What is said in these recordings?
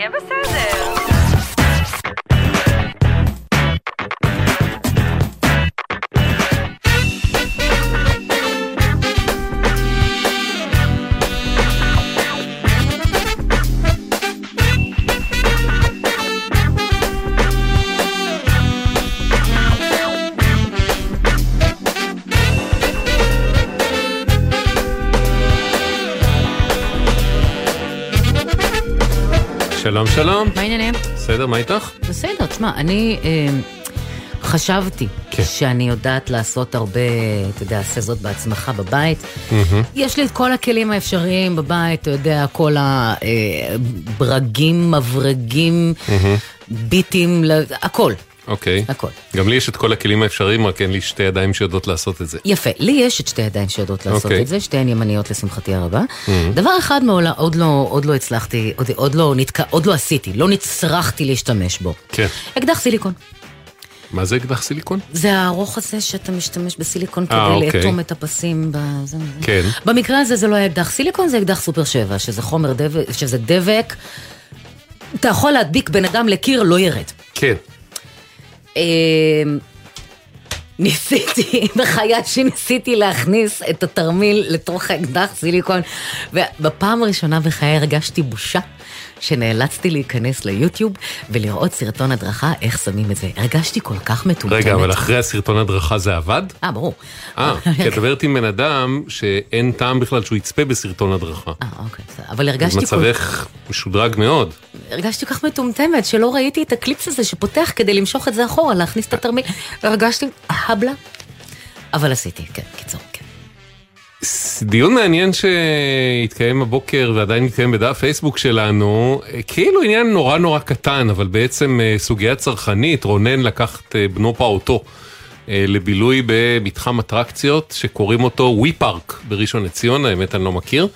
יהיה בסדר. שלום שלום, מה העניינים? בסדר, מה איתך? בסדר, תשמע, אני אה, חשבתי כן. שאני יודעת לעשות הרבה, אתה יודע, עשה זאת בעצמך בבית. יש לי את כל הכלים האפשריים בבית, אתה יודע, כל הברגים, מברגים, ביטים, ל- הכל, אוקיי. הכל. גם לי יש את כל הכלים האפשריים, רק אין לי שתי ידיים שיודעות לעשות את זה. יפה, לי יש את שתי ידיים שיודעות לעשות אוקיי. את זה, שתיהן ימניות לשמחתי הרבה. דבר אחד מעולם, עוד לא, עוד לא הצלחתי, עוד, עוד לא נתקע, עוד לא עשיתי, לא נצרכתי להשתמש בו. כן. אקדח סיליקון. מה זה אקדח סיליקון? זה הארוך הזה שאתה משתמש בסיליקון אה, כדי אוקיי. לאטום את הפסים. בזה, כן. במקרה הזה זה לא היה אקדח סיליקון, זה אקדח סופר 7, שזה חומר דבק, שזה דבק. אתה יכול להדביק בן אדם לקיר, לא ירד. כן. אה, ניסיתי, בחיי שניסיתי להכניס את התרמיל לתוך האקדח סיליקון, ובפעם הראשונה בחיי הרגשתי בושה. שנאלצתי להיכנס ליוטיוב ולראות סרטון הדרכה איך שמים את זה. הרגשתי כל כך מטומטמת. רגע, אבל אחרי הסרטון הדרכה זה עבד? אה, ברור. אה, כי את מדברת עם בן אדם שאין טעם בכלל שהוא יצפה בסרטון הדרכה. אה, אוקיי, בסדר. אבל הרגשתי כל, מצבך משודרג מאוד. הרגשתי כל כך מטומטמת, שלא ראיתי את הקליפס הזה שפותח כדי למשוך את זה אחורה, להכניס את התרמיל. הרגשתי הבלה. אבל עשיתי, כן, קיצור, דיון מעניין שהתקיים הבוקר ועדיין מתקיים בדף פייסבוק שלנו, כאילו עניין נורא נורא קטן, אבל בעצם אה, סוגיה צרכנית, רונן לקח את אה, בנו פעוטו אה, לבילוי במתחם אטרקציות שקוראים אותו ווי פארק בראשון לציון, האמת אני לא מכיר.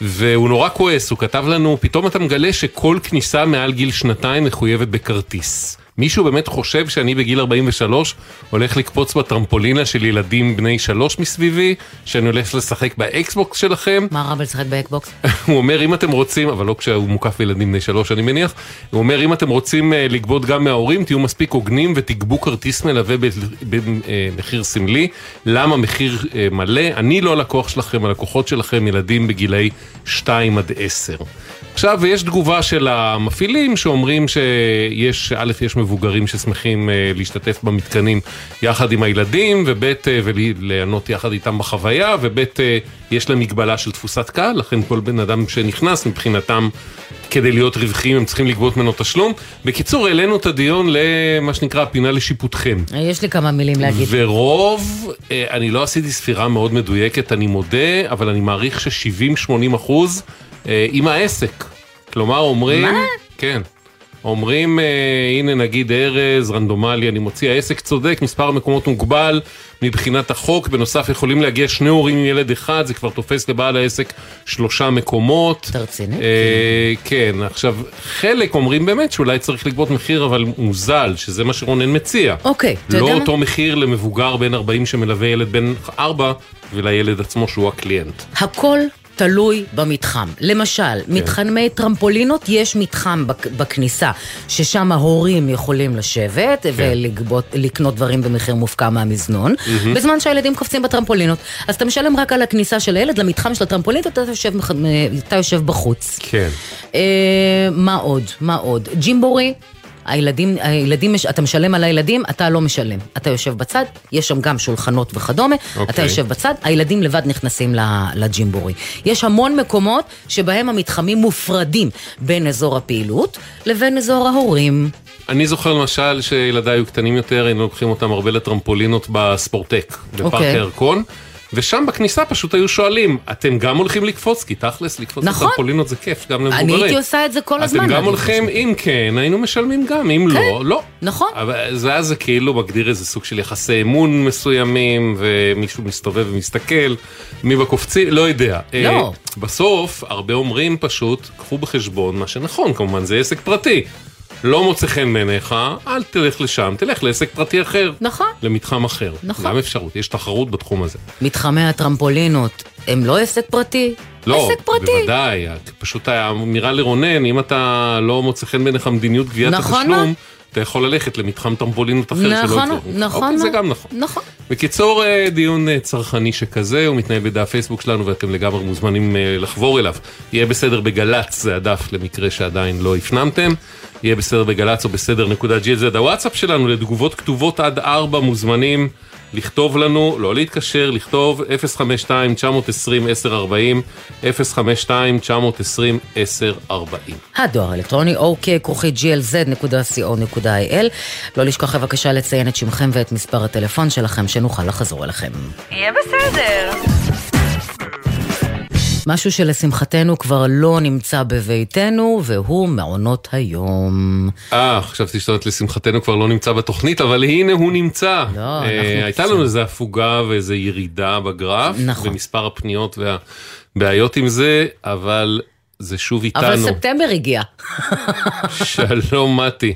והוא נורא כועס, הוא כתב לנו, פתאום אתה מגלה שכל כניסה מעל גיל שנתיים מחויבת בכרטיס. מישהו באמת חושב שאני בגיל 43 הולך לקפוץ בטרמפולינה של ילדים בני שלוש מסביבי, שאני הולך לשחק באקסבוקס שלכם? מה רע בלשחק באקסבוקס? הוא אומר אם אתם רוצים, אבל לא כשהוא מוקף בילדים בני שלוש אני מניח, הוא אומר אם אתם רוצים אה, לגבות גם מההורים תהיו מספיק הוגנים ותגבו כרטיס מלווה במחיר סמלי. למה מחיר אה, מלא? אני לא הלקוח שלכם, הלקוחות שלכם ילדים בגילאי 2 עד 10. עכשיו יש תגובה של המפעילים שאומרים שיש, א', יש מבוגרים ששמחים אה, להשתתף במתקנים יחד עם הילדים, וב', אה, וליהנות יחד איתם בחוויה, וב', אה, יש להם מגבלה של תפוסת קהל, לכן כל בן אדם שנכנס מבחינתם, כדי להיות רווחיים הם צריכים לגבות ממנו תשלום. בקיצור, העלינו את הדיון למה שנקרא הפינה לשיפוטכם. יש לי כמה מילים להגיד. ורוב, אני לא עשיתי ספירה מאוד מדויקת, אני מודה, אבל אני מעריך ש-70-80 אחוז עם העסק. כלומר, אומרים... מה? כן. אומרים, אה, הנה נגיד ארז, רנדומלי, אני מוציא, העסק צודק, מספר המקומות מוגבל מבחינת החוק, בנוסף יכולים להגיע שני הורים עם ילד אחד, זה כבר תופס לבעל העסק שלושה מקומות. אתה רציני? אה, כן, עכשיו, חלק אומרים באמת שאולי צריך לגבות מחיר אבל מוזל, שזה מה שרונן מציע. אוקיי, אתה לא יודע מה? אותו מחיר למבוגר בן 40 שמלווה ילד בן 4 ולילד עצמו שהוא הקליינט. הכל תלוי במתחם. למשל, מתחמי טרמפולינות, יש מתחם בק- בכניסה, ששם ההורים יכולים לשבת ולקנות דברים במחיר מופקע מהמזנון, בזמן שהילדים קופצים בטרמפולינות. אז אתה משלם רק על הכניסה של הילד למתחם של הטרמפולינות, אתה יושב, אתה יושב בחוץ. כן. אה, מה עוד? מה עוד? ג'ימבורי. הילדים, הילדים, אתה משלם על הילדים, אתה לא משלם. אתה יושב בצד, יש שם גם שולחנות וכדומה, אתה אוקיי. יושב בצד, הילדים לבד נכנסים לג'ימבורי. יש המון מקומות שבהם המתחמים מופרדים בין אזור הפעילות לבין אזור ההורים. אני זוכר למשל שילדיי היו קטנים יותר, היינו לוקחים אותם הרבה לטרמפולינות בספורטק, בפארק אוקיי. הירקון. ושם בכניסה פשוט היו שואלים, אתם גם הולכים לקפוץ? כי תכלס, לקפוץ נכון. לטרמפולינות זה כיף, גם למבוגרים. אני הייתי עושה את זה כל הזמן. אתם גם הולכים, לפני אם כן, היינו משלמים גם, אם לא, לא. נכון. אבל זה אז זה כאילו מגדיר איזה סוג של יחסי אמון מסוימים, ומישהו מסתובב ומסתכל, מי בקופצים, לא יודע. לא. אה, בסוף, הרבה אומרים פשוט, קחו בחשבון מה שנכון, כמובן, זה עסק פרטי. לא מוצא חן בעיניך, אל תלך לשם, תלך לעסק פרטי אחר. נכון. למתחם אחר. נכון. גם אפשרות, יש תחרות בתחום הזה. מתחמי הטרמפולינות הם לא עסק פרטי? לא, עסק פרטי. בוודאי, פשוט האמירה לרונן, אם אתה לא מוצא חן בעיניך מדיניות גביית נכון התשלום, מאוד. אתה יכול ללכת למתחם טרמפולינות אחר שלא נכון. נכון, אוקיי, זה מאוד. גם נכון. נכון. בקיצור, אה, דיון אה, צרכני שכזה, הוא מתנהל בדף פייסבוק שלנו ואתם לגמרי מוזמנים אה, לחבור אליו. יהיה בסדר בגל"צ, זה הדף למקרה שעדיין לא הפנמתם. יהיה בסדר בגל"צ או בסדר נקודה GLZ. הוואטסאפ שלנו לתגובות כתובות עד 4 מוזמנים לכתוב לנו, לא להתקשר, לכתוב 052-920-1040, 052-920-1040. הדואר האלקטרוני אוקיי, כרוכית glz.co.il. לא לשכוח בבקשה לציין את שמכם ואת מספר הטלפון שלכם, שנוכל לחזור אליכם. יהיה בסדר. משהו שלשמחתנו כבר לא נמצא בביתנו, והוא מעונות היום. אה, חשבתי שאת אומרת לשמחתנו כבר לא נמצא בתוכנית, אבל הנה הוא נמצא. לא, אה, אנחנו הייתה לנו איזו הפוגה ואיזו ירידה בגרף, נכון. במספר הפניות והבעיות עם זה, אבל זה שוב איתנו. אבל ספטמבר הגיע. שלום מתי,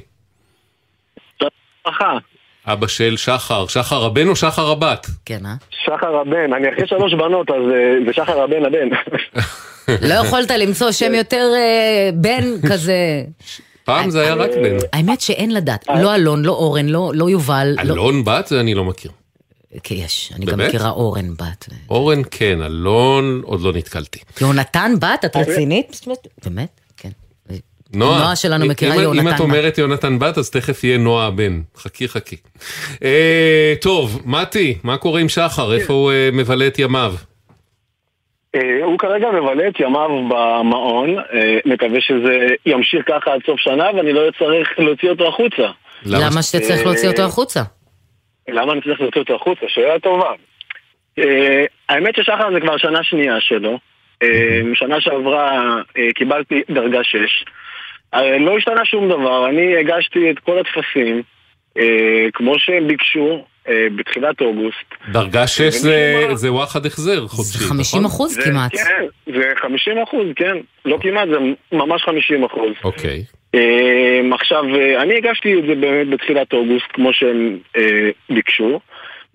ברכה. אבא של שחר, שחר הבן או שחר הבת? כן, אה? שחר הבן, אני אחרי שלוש בנות, אז אה, זה שחר הבן הבן. לא יכולת למצוא שם יותר אה, בן כזה. פעם זה היה רק בן. האמת שאין לדעת. לא אלון, לא אורן, לא לא יובל. לא- אלון בת זה אני לא מכיר. כי יש, אני גם? מכירה אורן בת. אורן כן, אלון עוד לא נתקלתי. יונתן בת, את רצינית? באמת? כן. נועה, נועה שלנו אם- מכירה אם- אם יונתן את בת. אומרת יונתן בת, אז תכף יהיה נועה הבן. חכי חכי. אה, טוב, מתי, מה קורה עם שחר? איפה הוא אה, מבלה את ימיו? אה, הוא כרגע מבלה את ימיו במעון, אה, מקווה שזה ימשיך ככה עד סוף שנה ואני לא אצטרך להוציא אותו החוצה. למה שאתה צריך להוציא אותו החוצה? למה אני צריך להוציא אותו החוצה? שאלה טובה. אה, האמת ששחר זה כבר שנה שנייה שלו. אה, שנה שעברה אה, קיבלתי דרגה 6. לא השתנה שום דבר, אני הגשתי את כל הטפסים אה, כמו שהם ביקשו אה, בתחילת אוגוסט. דרגה 6 זה- זה וואחד החזר חודשי, זה נכון? 50 אחוז זה- כמעט. כן, זה 50 אחוז, כן. לא כמעט, זה ממש 50 אחוז. אוקיי. אה, עכשיו, אה, אני הגשתי את זה באמת בתחילת אוגוסט, כמו שהם אה, ביקשו.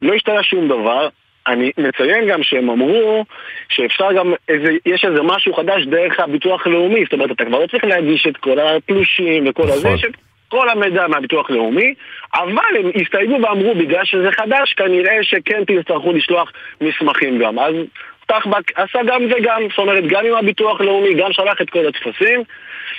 לא השתנה שום דבר. אני מציין גם שהם אמרו שאפשר גם איזה, יש איזה משהו חדש דרך הביטוח הלאומי, זאת אומרת, אתה כבר לא צריך להגיש את כל התלושים וכל הזה, נכון. יש את כל המידע מהביטוח הלאומי, אבל הם הסתייגו ואמרו, בגלל שזה חדש, כנראה שכן תצטרכו לשלוח מסמכים גם. אז טחבק עשה גם וגם, זאת אומרת, גם עם הביטוח הלאומי, גם שלח את כל הטפסים.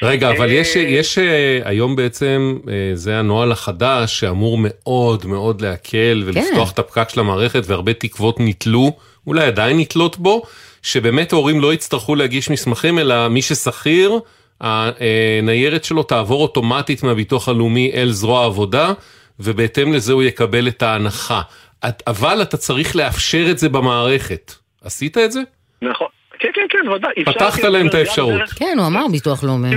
רגע, אבל יש, אה, יש אה, היום בעצם, אה, זה הנוהל החדש שאמור מאוד מאוד להקל ולפתוח את הפקק של המערכת והרבה תקוות נתלו, אולי עדיין נתלות בו, שבאמת ההורים לא יצטרכו להגיש מסמכים, אלא מי ששכיר, הניירת שלו תעבור אוטומטית מהביטוח הלאומי אל זרוע העבודה, ובהתאם לזה הוא יקבל את ההנחה. אבל אתה צריך לאפשר את זה במערכת. עשית את זה? נכון. כן, כן, כן, ודאי. פתחת להם את האפשרות. כן, הוא אמר ביטוח לאומי.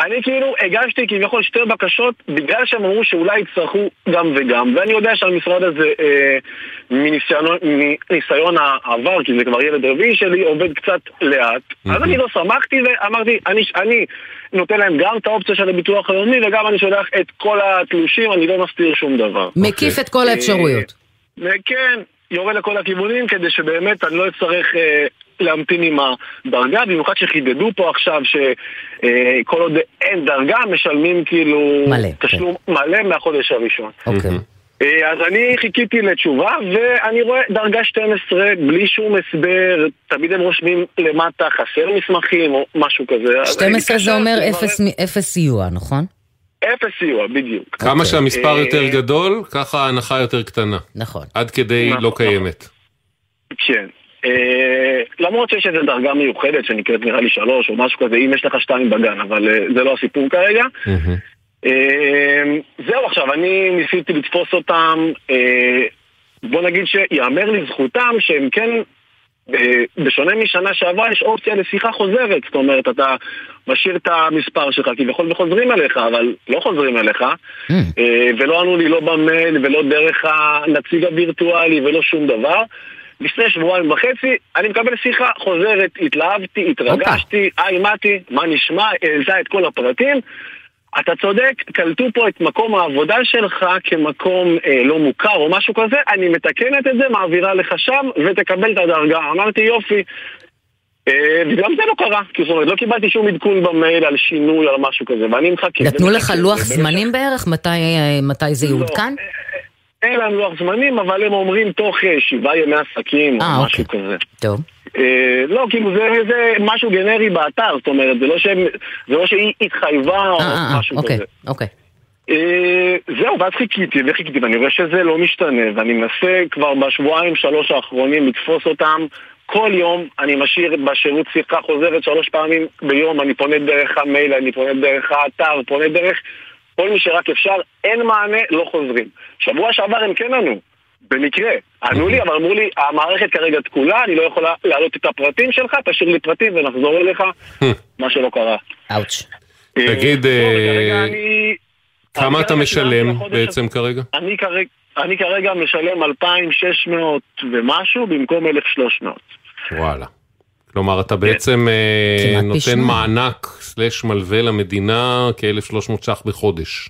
אני כאילו הגשתי כביכול שתי בקשות בגלל שהם אמרו שאולי יצטרכו גם וגם ואני יודע שהמשרד הזה אה, מניסיון, מניסיון העבר, כי זה כבר ילד רביעי שלי, עובד קצת לאט אז אני לא שמחתי ואמרתי, אני, אני נותן להם גם את האופציה של הביטוח הלאומי וגם אני שולח את כל התלושים, אני לא מסתיר שום דבר מקיף את כל האפשרויות. וכן, יורה לכל הכיוונים כדי שבאמת אני לא אצטרך אה, להמתין עם הדרגה, במיוחד שחידדו פה עכשיו שכל עוד אין דרגה משלמים כאילו מלא, תשלום מלא מהחודש הראשון. אוקיי. אה, אז אני חיכיתי לתשובה ואני רואה דרגה 12 בלי שום הסבר, תמיד הם רושמים למטה חסר מסמכים או משהו כזה. אז 12 זה אומר אפס אפס סיוע, נכון? אפס סיוע, בדיוק. כמה אוקיי. שהמספר אה, יותר גדול, ככה ההנחה יותר קטנה. נכון. עד כדי נכון, לא נכון. קיימת. כן. אה, למרות שיש איזו דרגה מיוחדת שנקראת נראה לי שלוש או משהו כזה, אם יש לך שתיים בגן, אבל אה, זה לא הסיפור כרגע. זהו, עכשיו, אני ניסיתי לתפוס אותם, בוא נגיד שיאמר לזכותם שהם כן, בשונה משנה שעברה, יש אופציה לשיחה חוזרת. זאת אומרת, אתה משאיר את המספר שלך כביכול וחוזרים אליך, אבל לא חוזרים אליך. Mm. אה, ולא ענו לי לא במייל ולא דרך הנציג הווירטואלי ולא שום דבר. לפני שבועיים וחצי אני מקבל שיחה חוזרת, התלהבתי, התרגשתי, היי מתי, מה נשמע, העלתה את כל הפרטים. אתה צודק, קלטו פה את מקום העבודה שלך כמקום אה, לא מוכר או משהו כזה, אני מתקנת את זה, מעבירה לך שם ותקבל את הדרגה. אמרתי יופי. אה, וגם זה לא קרה, כי זאת אומרת, לא קיבלתי שום עדכון במייל על שינוי, על משהו כזה, ואני מחכה. נתנו לך לוח זמנים בערך? מתי, אה, מתי זה לא, יעודכן? אה, אין להם לוח זמנים, אבל הם אומרים תוך אה, שבעה ימי עסקים אה, או משהו אוקיי. כזה. טוב. אה, לא, כאילו זה, זה משהו גנרי באתר, זאת אומרת, זה לא, שהם, זה לא שהיא התחייבה או אה, אה, משהו אוקיי, כזה. אוקיי. זהו, ואז חיכיתי וחיכיתי, ואני רואה שזה לא משתנה, ואני מנסה כבר בשבועיים שלוש האחרונים לתפוס אותם. כל יום אני משאיר בשירות שיחה חוזרת שלוש פעמים ביום, אני פונה דרך המייל, אני פונה דרך האתר, פונה דרך כל מי שרק אפשר, אין מענה, לא חוזרים. שבוע שעבר הם כן ענו, במקרה. ענו לי, אבל אמרו לי, המערכת כרגע תקולה, אני לא יכולה להעלות את הפרטים שלך, תשאיר לי פרטים ונחזור אליך, מה שלא קרה. אאוץ'. תגיד, אה, אה, וכרגע אני- כמה אתה משלם בעצם כרגע? אני כרגע, אני כרגע משלם 2,600 ומשהו במקום 1,300. וואלה. כלומר, אתה בעצם אה, נותן. מענק סלש מלווה למדינה כ-1,300 ש"ח בחודש.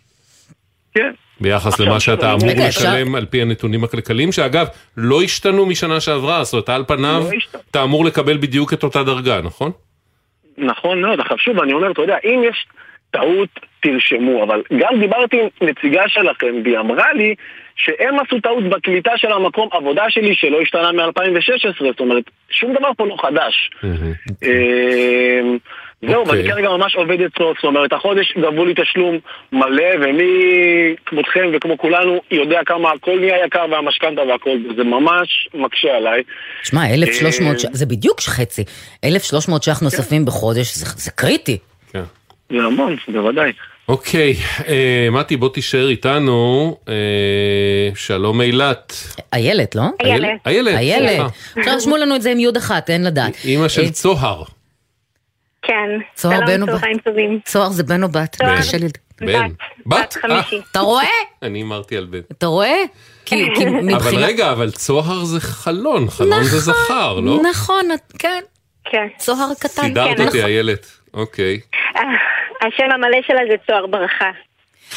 כן. ביחס למה שאתה אמור רגע, אפשר- לשלם על פי הנתונים הכלכליים, שאגב, לא השתנו משנה שעברה, זאת אומרת, על פניו, לא. אתה אמור לקבל בדיוק את אותה דרגה, נכון? נכון מאוד, עכשיו שוב, אני אומר, אתה יודע, אם יש טעות, תרשמו, אבל גם דיברתי עם נציגה שלכם, והיא אמרה לי שהם עשו טעות בקליטה של המקום עבודה שלי שלא השתנה מ-2016, זאת אומרת, שום דבר פה לא חדש. זהו, אוקיי. ואני כרגע ממש עובד אצלו, זאת אומרת, החודש גבו לי תשלום מלא, ומי כמותכם וכמו כולנו יודע כמה הכל נהיה יקר והמשכנתה והכל, וזה ממש מקשה עליי. שמע, 1,300 אה, ש"ח, זה בדיוק חצי. 1,300 ש"ח נוספים בחודש, זה זה קריטי. כן. זה המון, בוודאי. אוקיי, אה, מתי, בוא תישאר איתנו. אה, שלום אילת. איילת, לא? איילת. איילת, איילת. סליחה. עכשיו רשמו לנו את זה עם יוד אחת, אין לדעת. אימא של אה, צוהר. כן. צוהר בן או בת? צהריים טובים. צוהר זה בן או בת? צוהר. קשה לי. בן. בת בת? חמישי. אתה רואה? אה, אני אמרתי על בן. אתה רואה? כי אבל מבחינת... רגע, אבל צוהר זה חלון, חלון זה זכר, לא? נכון, כן. כן. צוהר קטן. סידרת כן, אותי, נכון. איילת. אוקיי. אה, השם המלא שלה זה צוהר ברכה.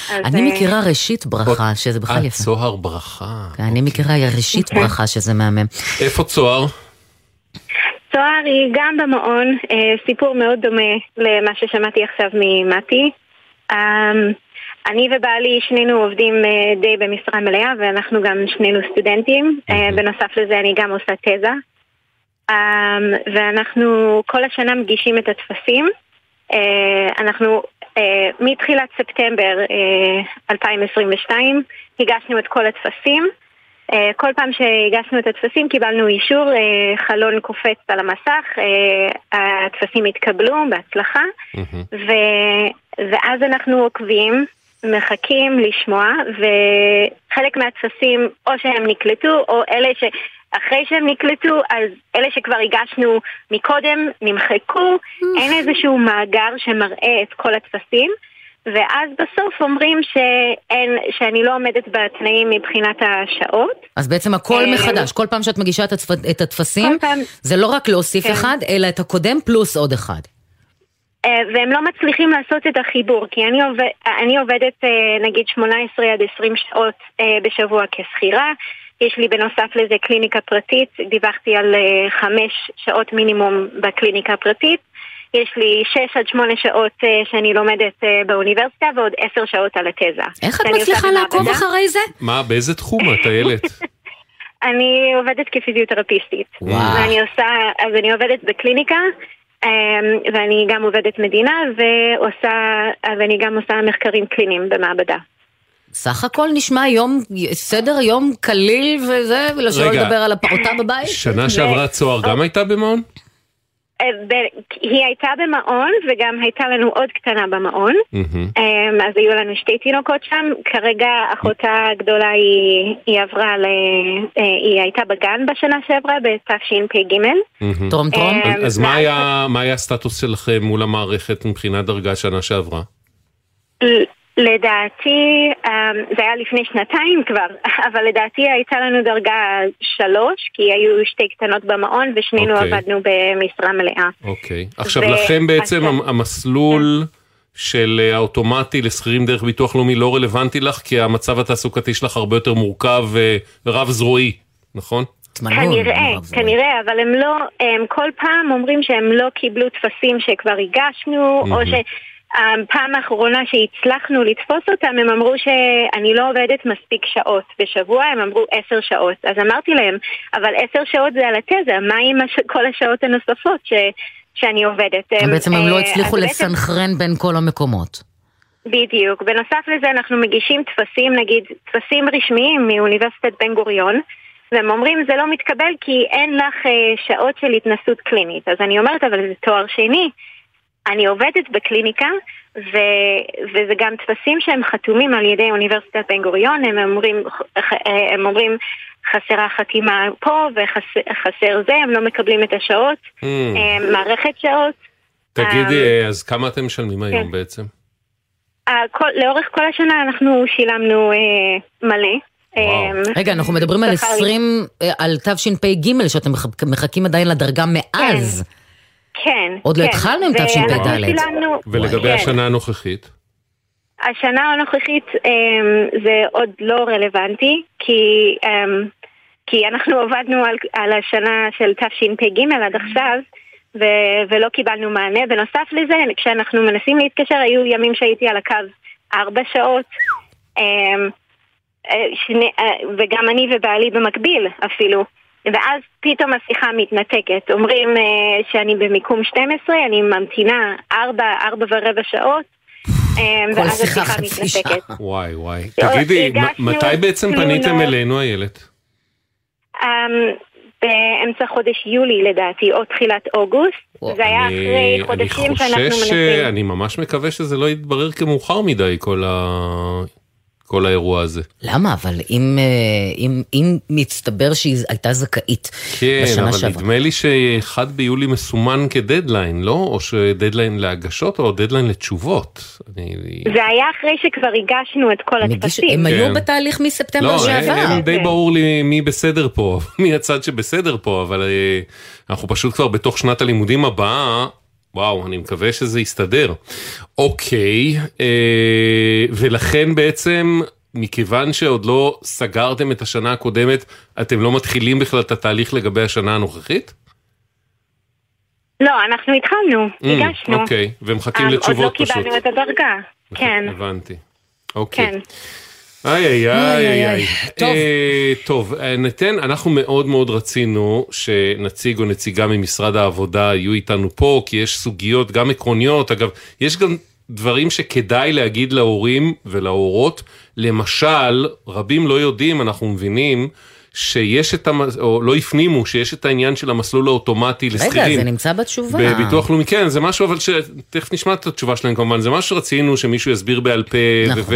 אז, אני אה, מכירה ראשית ברכה, שזה בכלל אה, יפה. צוהר ברכה. כן, אני מכירה ראשית ברכה, שזה מהמם. איפה צוהר? צוהר היא גם במעון, אה, סיפור מאוד דומה למה ששמעתי עכשיו ממתי. אה, אני ובעלי שנינו עובדים אה, די במשרה מלאה ואנחנו גם שנינו סטודנטים. אה, בנוסף לזה אני גם עושה תזה. אה, ואנחנו כל השנה מגישים את הטפסים. אנחנו מתחילת ספטמבר אה, 2022 הגשנו את כל הטפסים. אה, כל פעם שהגשנו את הטפסים קיבלנו אישור, אה, חלון קופץ על המסך, אה, הטפסים התקבלו בהצלחה. ו, ואז אנחנו עוקבים, מחכים לשמוע, וחלק מהטפסים או שהם נקלטו, או אלה ש... אחרי שהם נקלטו, אז אלה שכבר הגשנו מקודם נמחקו, אין איזשהו מאגר שמראה את כל הטפסים. ואז בסוף אומרים שאין, שאני לא עומדת בתנאים מבחינת השעות. אז בעצם הכל אה, מחדש, כל פעם שאת מגישה את התפ- את הטפסים, פעם- זה לא רק להוסיף כן. אחד, אלא את הקודם פלוס עוד אחד. אה, והם לא מצליחים לעשות את החיבור, כי אני, עובד, אני עובדת אה, נגיד 18 עד 20 שעות בשבוע כשכירה. יש לי בנוסף לזה קליניקה פרטית, דיווחתי על חמש שעות מינימום בקליניקה הפרטית. יש לי 6 עד 8 שעות אה, שאני לומדת אה, באוניברסיטה ועוד 10 שעות על התזה. איך את מצליחה לעקוב. אחרי זה? מה, באיזה תחום את, איילת? אני עובדת כפיזיותרפיסטית. וואו. ואני עושה, אז אני עובדת בקליניקה, אמ, ואני גם עובדת מדינה, ועושה, ואני גם עושה מחקרים קליניים במעבדה. סך הכל נשמע יום, סדר יום קליל וזה, ולשלא. לדבר על הפעוטה בבית. שנה שעברה צוהר גם הייתה במעון? ב- היא הייתה במעון, וגם הייתה לנו עוד קטנה במעון. אמ, אז היו לנו שתי תינוקות שם, כרגע אחותה הגדולה היא, היא עברה ל... אה, היא הייתה בגן בשנה שעברה, בתשפ"ג. טרום טרום. אה, אז- אז מה היה- מה היה הסטטוס שלכם מול המערכת מבחינת דרגה שנה שעברה? לדעתי, אמ, זה היה לפני שנתיים כבר, אבל לדעתי הייתה לנו דרגה שלוש, כי היו שתי קטנות במעון ושנינו אוקיי. עבדנו במשרה מלאה. אוקיי. עכשיו ו- לכם בעצם אז- המ- המסלול של אה, האוטומטי לשכירים דרך ביטוח לאומי לא רלוונטי לך, כי המצב התעסוקתי שלך הרבה יותר מורכב ורב זרועי, נכון? כנראה, כנראה, אבל הם לא, הם כל פעם אומרים שהם לא קיבלו טפסים שכבר הגשנו, או ש... הפעם האחרונה שהצלחנו לתפוס אותם, הם אמרו שאני לא עובדת מספיק שעות בשבוע, הם אמרו עשר שעות. אז אמרתי להם, אבל עשר שעות זה על התזה, מה עם הש... כל השעות הנוספות ש... שאני עובדת? בעצם הם לא אה, הצליחו לסנכרן בין כל המקומות. בדיוק. בנוסף לזה אנחנו מגישים טפסים, נגיד, טפסים רשמיים מאוניברסיטת בן גוריון. והם אומרים זה לא מתקבל כי אין לך אה, שעות של התנסות קלינית. אז אני אומרת אבל זה תואר שני, אני עובדת בקליניקה, ו, וזה גם טפסים שהם חתומים על ידי אוניברסיטת בן גוריון, הם אומרים, הם אומרים חסרה חתימה פה וחסר זה, הם לא מקבלים את השעות, mm. מערכת שעות. תגידי, um, אז כמה אתם משלמים היום כן. בעצם? Uh, כל, לאורך כל השנה אנחנו שילמנו uh, מלא. רגע, אנחנו מדברים על 20, על תשפ"ג, שאתם מחכים עדיין לדרגה מאז. כן. כן. עוד לא כן. התחלנו עם תשפ"ד. ולגבי כן. השנה הנוכחית? השנה הנוכחית אמ, זה עוד לא רלוונטי, כי, אמ, כי אנחנו עבדנו על, על השנה של תשפ"ג עד עכשיו, ו, ולא קיבלנו מענה. בנוסף לזה, כשאנחנו מנסים להתקשר, היו ימים שהייתי על הקו ארבע שעות. אמ, אה, שני, אה, וגם אני ובעלי במקביל אפילו. ואז פתאום השיחה מתנתקת. אומרים uh, שאני במיקום 12, אני ממתינה 4, 4 ורבע שעות. um, ואז השיחה מתנתקת. וואי וואי. תגידי, מתי בעצם פניתם אלינו איילת? Um, באמצע חודש יולי לדעתי, או תחילת אוגוסט. זה היה אחרי חודשים שאנחנו מנסים. אני ממש מקווה שזה לא יתברר כמאוחר מדי כל ה... כל האירוע הזה. למה? אבל אם, אה, אם, אם מצטבר שהיא הייתה זכאית כן, בשנה שעברה. כן, אבל נדמה לי ש-1 ביולי מסומן כדדליין, לא? או שדדליין להגשות או דדליין לתשובות. אני... זה היה אחרי שכבר הגשנו את כל הטפסים. הם כן. היו בתהליך מספטמבר לא, שעבר. לא, הם די כן. ברור לי מי בסדר פה, מי הצד שבסדר פה, אבל אה, אנחנו פשוט כבר בתוך שנת הלימודים הבאה. וואו, אני מקווה שזה יסתדר. אוקיי, אה, ולכן בעצם, מכיוון שעוד לא סגרתם את השנה הקודמת, אתם לא מתחילים בכלל את התהליך לגבי השנה הנוכחית? לא, אנחנו התחלנו, mm, הגשנו. אוקיי, ומחכים אה, לתשובות פשוט. עוד לא קיבלנו את הדרגה, כן. הבנתי. אוקיי. כן. איי איי איי איי. טוב. אה, טוב, אה, ניתן, אנחנו מאוד מאוד רצינו שנציג או נציגה ממשרד העבודה יהיו איתנו פה, כי יש סוגיות גם עקרוניות, אגב, יש גם דברים שכדאי להגיד להורים ולהורות. למשל, רבים לא יודעים, אנחנו מבינים, שיש את, המ... או לא הפנימו שיש את העניין של המסלול האוטומטי לשכירים. רגע, זה נמצא בתשובה. בביטוח לאומי, כן, זה משהו, אבל שתכף נשמע את התשובה שלהם כמובן, זה משהו שרצינו שמישהו יסביר בעל פה, נכון.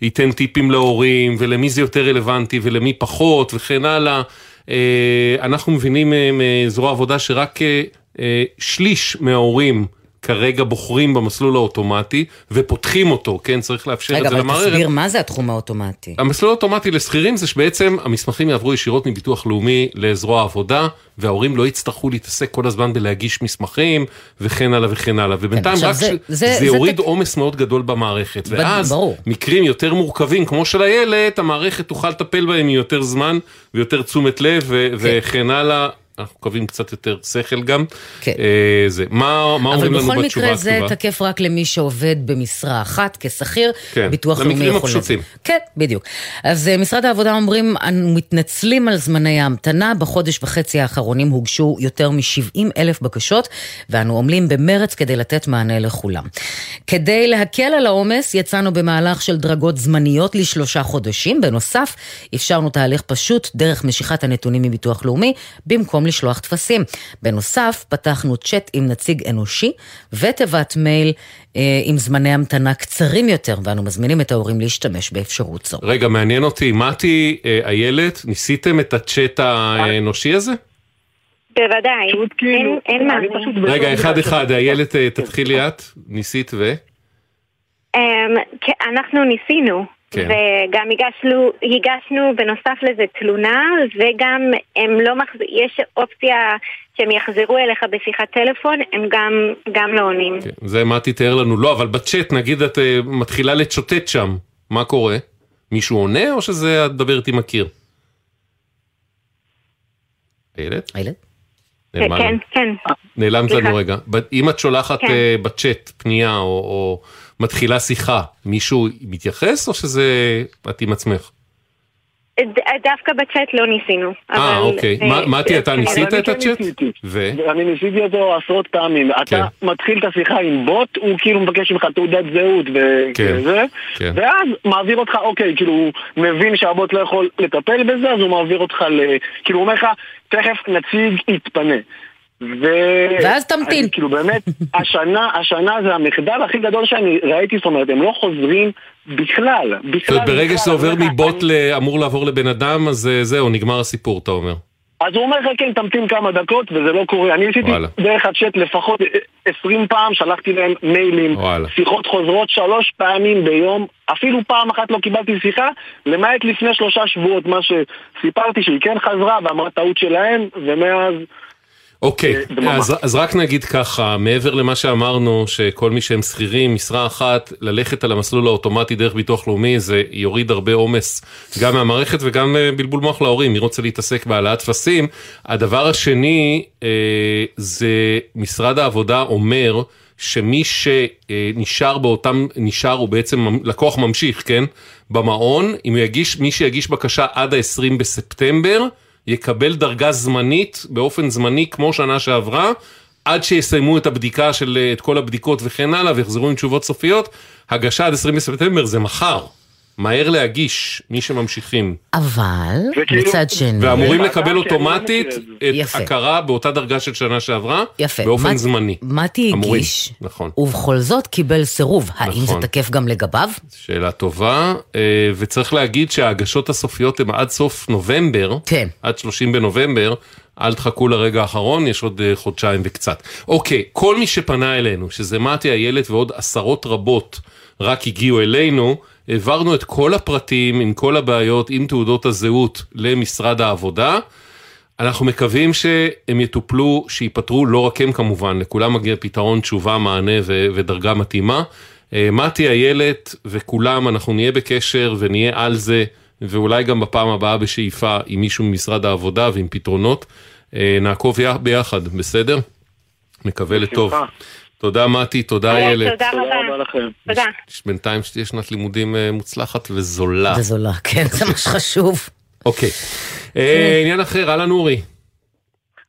וייתן טיפים להורים, ולמי זה יותר רלוונטי ולמי פחות, וכן הלאה. אה, אנחנו מבינים אה, מזרוע עבודה שרק אה, שליש מההורים כרגע בוחרים במסלול האוטומטי ופותחים אותו, כן, צריך לאפשר רגע, את זה למערכת. רגע, אבל תסביר מה זה התחום האוטומטי. המסלול האוטומטי לשכירים זה שבעצם המסמכים יעברו ישירות מביטוח לאומי לזרוע העבודה, וההורים לא יצטרכו להתעסק כל הזמן בלהגיש מסמכים וכן הלאה וכן הלאה. ובינתיים כן, רק זה, ש... זה, זה יוריד זה... עומס מאוד גדול במערכת. ואז ברור. מקרים יותר מורכבים כמו של הילד, המערכת תוכל לטפל בהם מיותר זמן ויותר תשומת לב ו... כן. וכן הלאה. אנחנו מקווים קצת יותר שכל גם. כן. אה, זה. מה, מה אומרים לנו בתשובה אבל בכל מקרה זה תקף רק למי שעובד במשרה אחת כשכיר, כן, ביטוח לאומי יכול... למקרים הפשוטים. כן, בדיוק. אז אה, משרד העבודה אומרים, אנו מתנצלים על זמני ההמתנה, בחודש וחצי האחרונים הוגשו יותר מ-70 אלף בקשות, ואנו עמלים במרץ כדי לתת מענה לכולם. כדי להקל על העומס, יצאנו במהלך של דרגות זמניות לשלושה חודשים. בנוסף, אפשרנו תהליך פשוט דרך משיכת הנתונים מביטוח לאומי, במקום לשלוח טפסים. בנוסף, פתחנו צ'אט עם נציג אנושי ותיבת מייל אה, עם זמני המתנה קצרים יותר, ואנו מזמינים את ההורים להשתמש באפשרות זו. רגע, מעניין אותי, מתי, אה, איילת, ניסיתם את הצ'אט האנושי הזה? בוודאי, אין כאילו- מה. רגע, אחד אחד, איילת, אה, תתחילי את, ניסית ו? אמ, אנחנו ניסינו. כן. וגם הגשנו, הגשנו בנוסף לזה תלונה, וגם הם לא מחז... יש אופציה שהם יחזרו אליך בשיחת טלפון, הם גם, גם לא עונים. כן, זה מתי תיאר לנו. לא, אבל בצ'אט, נגיד את אה, מתחילה לצ'וטט שם, מה קורה? מישהו עונה או שזה את מדברת עם הקיר? איילת? איילת? נעלמה כן, לנו. כן. נעלמת. לנו רגע. אם את שולחת כן. אה, בצ'אט פנייה או, או מתחילה שיחה, מישהו מתייחס או שזה את עם עצמך? דווקא בצ'אט לא ניסינו. אה, אוקיי. אה, מה- מתי, אתה כן. ניסית את כן הצ'אט? ו? אני ניסיתי אותו עשרות פעמים. כן. אתה מתחיל את השיחה עם בוט, הוא כאילו מבקש ממך תעודת זהות כן. וזה, כן. ואז מעביר אותך, אוקיי, כאילו הוא מבין שהבוט לא יכול לטפל בזה, אז הוא מעביר אותך ל... כאילו הוא אומר לך, תכף נציג יתפנה. ו... ואז תמתין. אני, כאילו באמת, השנה, השנה זה המחדל הכי גדול שאני ראיתי, זאת אומרת, הם לא חוזרים בכלל, בכלל. זאת אומרת, ברגע. שזה עובר אני מבוט ל- אמור לעבור לבן אדם, אז אה, זהו, נגמר הסיפור, אתה אומר. אז הוא אומר לך כן, תמתין כמה דקות וזה לא קורה. אני וואלה. דרך הצ'אט לפחות 20 פעם, שלחתי להם מיילים, וואלה. שיחות חוזרות שלוש פעמים ביום, אפילו פעם אחת לא קיבלתי שיחה, למעט לפני שלושה שבועות, מה שסיפרתי שהיא כן חזרה ואמרה טעות שלהם, ומאז... אוקיי, דממה. אז, אז רק נגיד ככה, מעבר למה שאמרנו, שכל מי שהם שכירים, משרה אחת, ללכת על המסלול האוטומטי דרך ביטוח לאומי, זה יוריד הרבה עומס גם מהמערכת וגם אה, בלבול מוח להורים, מי רוצה להתעסק בהעלאת טפסים. הדבר השני, אה, זה משרד העבודה אומר, שמי שנשאר באותם, נשאר הוא בעצם לקוח ממשיך, כן? במעון, אם הוא יגיש, מי שיגיש בקשה עד ה-20 בספטמבר, יקבל דרגה זמנית באופן זמני כמו שנה שעברה, עד שיסיימו את הבדיקה של את כל הבדיקות וכן הלאה ויחזרו עם תשובות סופיות. הגשה עד 20 בספטמבר זה מחר. מהר להגיש, מי שממשיכים. אבל, וכאילו- מצד שני, ואמורים לקבל אוטומטית את יפה. הכרה באותה דרגה של שנה שעברה, יפה. באופן מט- זמני. מתי אמורים, הגיש, נכון. ובכל זאת קיבל סירוב. האם זה נכון. תקף גם לגביו? שאלה טובה, אה, וצריך להגיד שההגשות הסופיות הן עד סוף נובמבר, כן. עד 30 בנובמבר, אל תחכו לרגע האחרון, יש עוד אה, חודשיים וקצת. אוקיי, כל מי שפנה אלינו, שזה מתי איילת ועוד עשרות רבות רק הגיעו אלינו, העברנו את כל הפרטים עם כל הבעיות, עם תעודות הזהות למשרד העבודה. אנחנו מקווים שהם יטופלו, שייפתרו, לא רק הם כמובן, לכולם מגיע פתרון, תשובה, מענה ו- ודרגה מתאימה. אה, מתי, איילת וכולם, אנחנו נהיה בקשר ונהיה על זה, ואולי גם בפעם הבאה בשאיפה עם מישהו ממשרד העבודה ועם פתרונות. אה, נעקוב ביחד, בסדר? מקווה לטוב. תודה מתי, תודה איילת. תודה תודה רבה רבה. לכם. תודה. בינתיים שתהיה שנת לימודים אה, מוצלחת וזולה. וזולה, כן, זה מה שחשוב. אוקיי. אה, עניין אחר, אהלן אורי.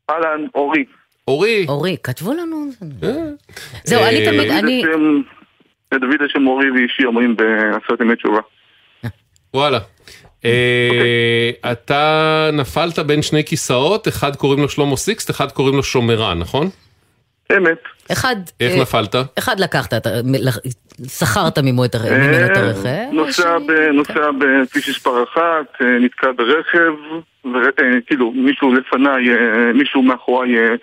אהלן, אורי. אורי. אורי, כתבו לנו... אה, זהו, אני תמיד, אני... לדוד השם אורי ואישי אומרים בעשרת ימי תשובה. וואלה. אה, אתה נפלת בין שני כיסאות, אחד קוראים לו שלמה סיקסט, אחד קוראים לו שומרן, נכון? אמת. אחד... איך אה, נפלת? אחד לקחת, שכרת ממנו את אה, הרכב. נוסע ב- נוסע בכביש מספר אחת, אה, נתקע ברכב, וכאילו מישהו לפניי, אה, מישהו מאחוריי אה,